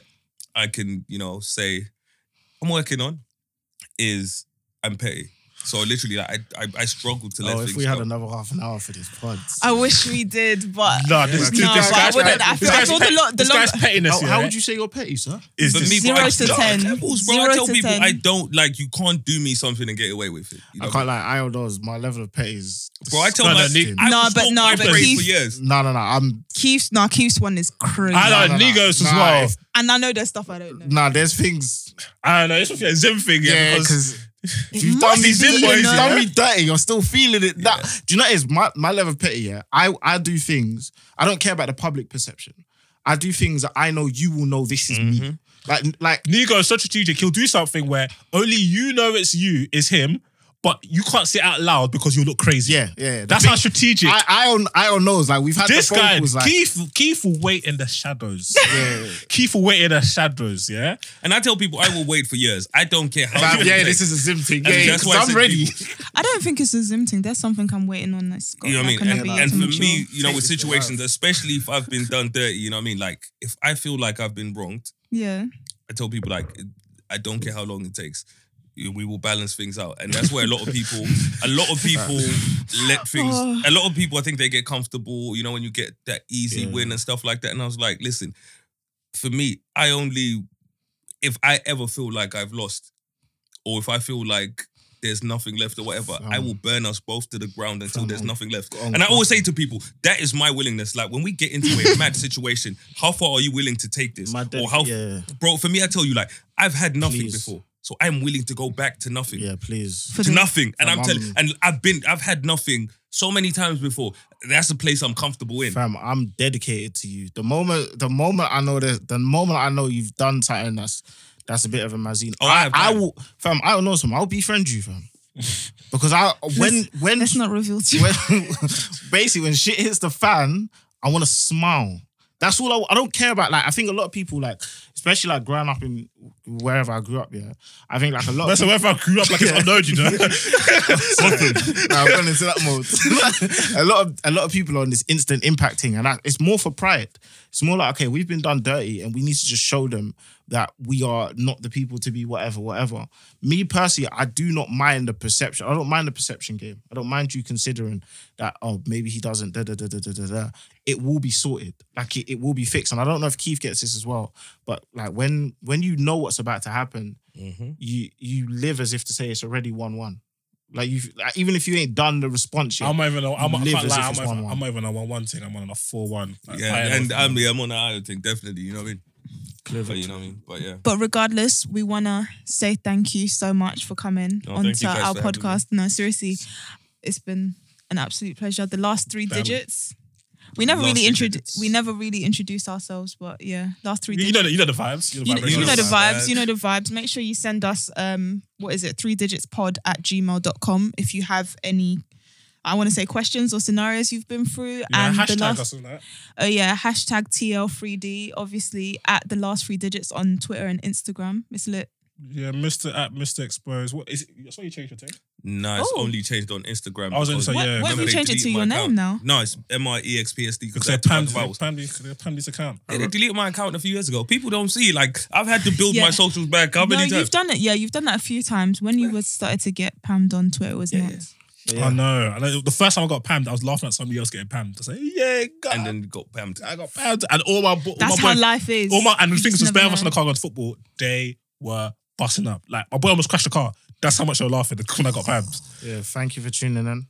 I can, you know, say I'm working on is I'm petty. So literally, like, I, I I struggle to let Oh, things if we had go. another half an hour for this pod. I wish we did, but Nah, this, this, No, this but I guy's wouldn't. I this feel- I guy's feel the pet- lo- the this guy's long- pettiness. How, yeah, how would you say you're petty, sir? is For this- me, Zero bro, I, to no, 10. levels, bro. I Zero tell to people 10. I don't like you can't do me something and get away with it. You know? I can't lie. I don't know. My level of petty is. Bro, I tell No, my no, Nick- I No, was but still no, my but praise Keith- for years. No, no, no. I'm. Keith's nah, Keith's one is crazy. I know no, no, Negos as Nah, well. if- and I know there's stuff I don't know. Nah, there's things. I don't know. It's a Zim thing, yeah. Yeah, because because if you've done me, be, you you've done me dirty, you're still feeling it. That do you know? What is my my level of petty. Yeah, I I do things. I don't care about the public perception. I do things that I know you will know. This is me. Mm-hmm. Like like Nego is so strategic. He'll do something where only you know it's you, is him, but you can't say it out loud because you'll look crazy. yeah yeah. The That's thing- how strategic. I I on I on knows like we've had this the guy, calls, like Keith, Keith will wait in the shadows. yeah. Keith will wait in the shadows, yeah? And I tell people I will wait for years. I don't care how Fam, long it yeah, takes. this is a Zim thing. And Yeah, that's why I because I'm ready. people- I don't think it's a Zim thing. There's something I'm waiting on. That's got, You know what I like, mean? gonna And, be and to for mature. me, you know, with situations, especially if I've been done dirty, you know what I mean? Like, if I feel like I've been wronged, yeah. I tell people, like, I don't care how long it takes. We will balance things out. And that's where a lot of people, a lot of people let things, Oh. a lot of people, I think they get comfortable, you know, when you get that easy Yeah. win and stuff like that. And I was like, listen, for me, I only, if I ever feel like I've lost, or if I feel like there's nothing left or whatever, I will burn us both to the ground until there's nothing left. I'm And I always say to people, that is my willingness. Like when we get into a mad situation, how far are you willing to take this? Or how, yeah, bro? For me, I tell you, like I've had nothing Please. before, so I'm willing to go back to nothing, yeah. Please. For to the- nothing. And Fam, I'm telling, and I've been, I've had nothing so many times before. That's a place I'm comfortable in. Fam, I'm dedicated to you. The moment, the moment I know that, the moment I know you've done something that's that's a bit of a mazine. Oh, I I, I will fam. I don't know some. I'll befriend you, fam. because I when when Let's not reveal too when basically when shit hits the fan, I want to smile. That's all I, I don't care about. Like I think a lot of people like, especially like growing up in wherever I grew up. Yeah, I think like a lot. That's the way I grew up like it's unknown, you know. Nah, I've gone into that mode. a lot of a lot of people are on this instant impacting, and that, it's more for pride. It's more like okay, we've been done dirty, and we need to just show them that we are not the people to be whatever, whatever. Me personally, I do not mind the perception. I don't mind the perception game. I don't mind you considering that. Oh, maybe he doesn't. Da da da da da da. da. It will be sorted. Like it, it will be fixed. And I don't know if Keith gets this as well. But like when when you know what's about to happen, mm-hmm. you you live as if to say it's already one one. Like you, like, even if you ain't done the response yet, I'm not even. I'm, I Live can't as lie. if I'm, it's even- 1-1. I'm not even a one-one thing. I'm on a four-one. Like, Yeah, and I'm, man. yeah, I'm on the island thing, definitely. You know what I mean? But you know what I mean? But yeah. But regardless, we want to say thank you so much for coming No, thank onto you guys our for having podcast. No, seriously, it's been an absolute pleasure. The last three Family. digits. We never Last really three introduced. digits. We never really introduced ourselves, but yeah, last three You, you digits. know, the, you know the vibes. You know the, You know, vibes. you know the vibes. You know the vibes. Make sure you send us um what is it? Three digits pod at gmail.com if you have any I want to say questions or scenarios you've been through. Yeah, and hashtag the last us and that. oh yeah, hashtag TL3D, obviously at the last three digits on Twitter and Instagram. Miss Lit. Yeah, Mr. at Mr. Exposed. What is it? That's why you changed your thing. No, it's Oh. only changed on Instagram. I was gonna because- say, What, yeah, what have remember you they changed it to deleted your my name account. now? No, it's M I E X P S D Because because they they're panned, vowels. they panned, they panned this account. Yeah, they deleted my account a few years ago. People don't see. Like I've had to build Yeah. my socials back. How no, many you've times? done it. Yeah, you've done that a few times. When you was started to get pammed on Twitter, it was Yeah, nuts. I know. I know. The first time I got pammed, I was laughing at somebody else getting pammed. I say, yeah, God, and then got pammed. I got pammed. And all my, all That's my how boys, life is. all my, and the You things just was bare of us in the car going to football. They were busting up. Like my boy almost crashed the car. That's how much they were laughing when I got pammed. Yeah, thank you for tuning in.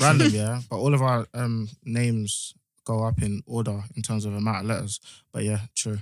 Random, yeah, but all of our um names go up in order in terms of amount of letters. But yeah, true.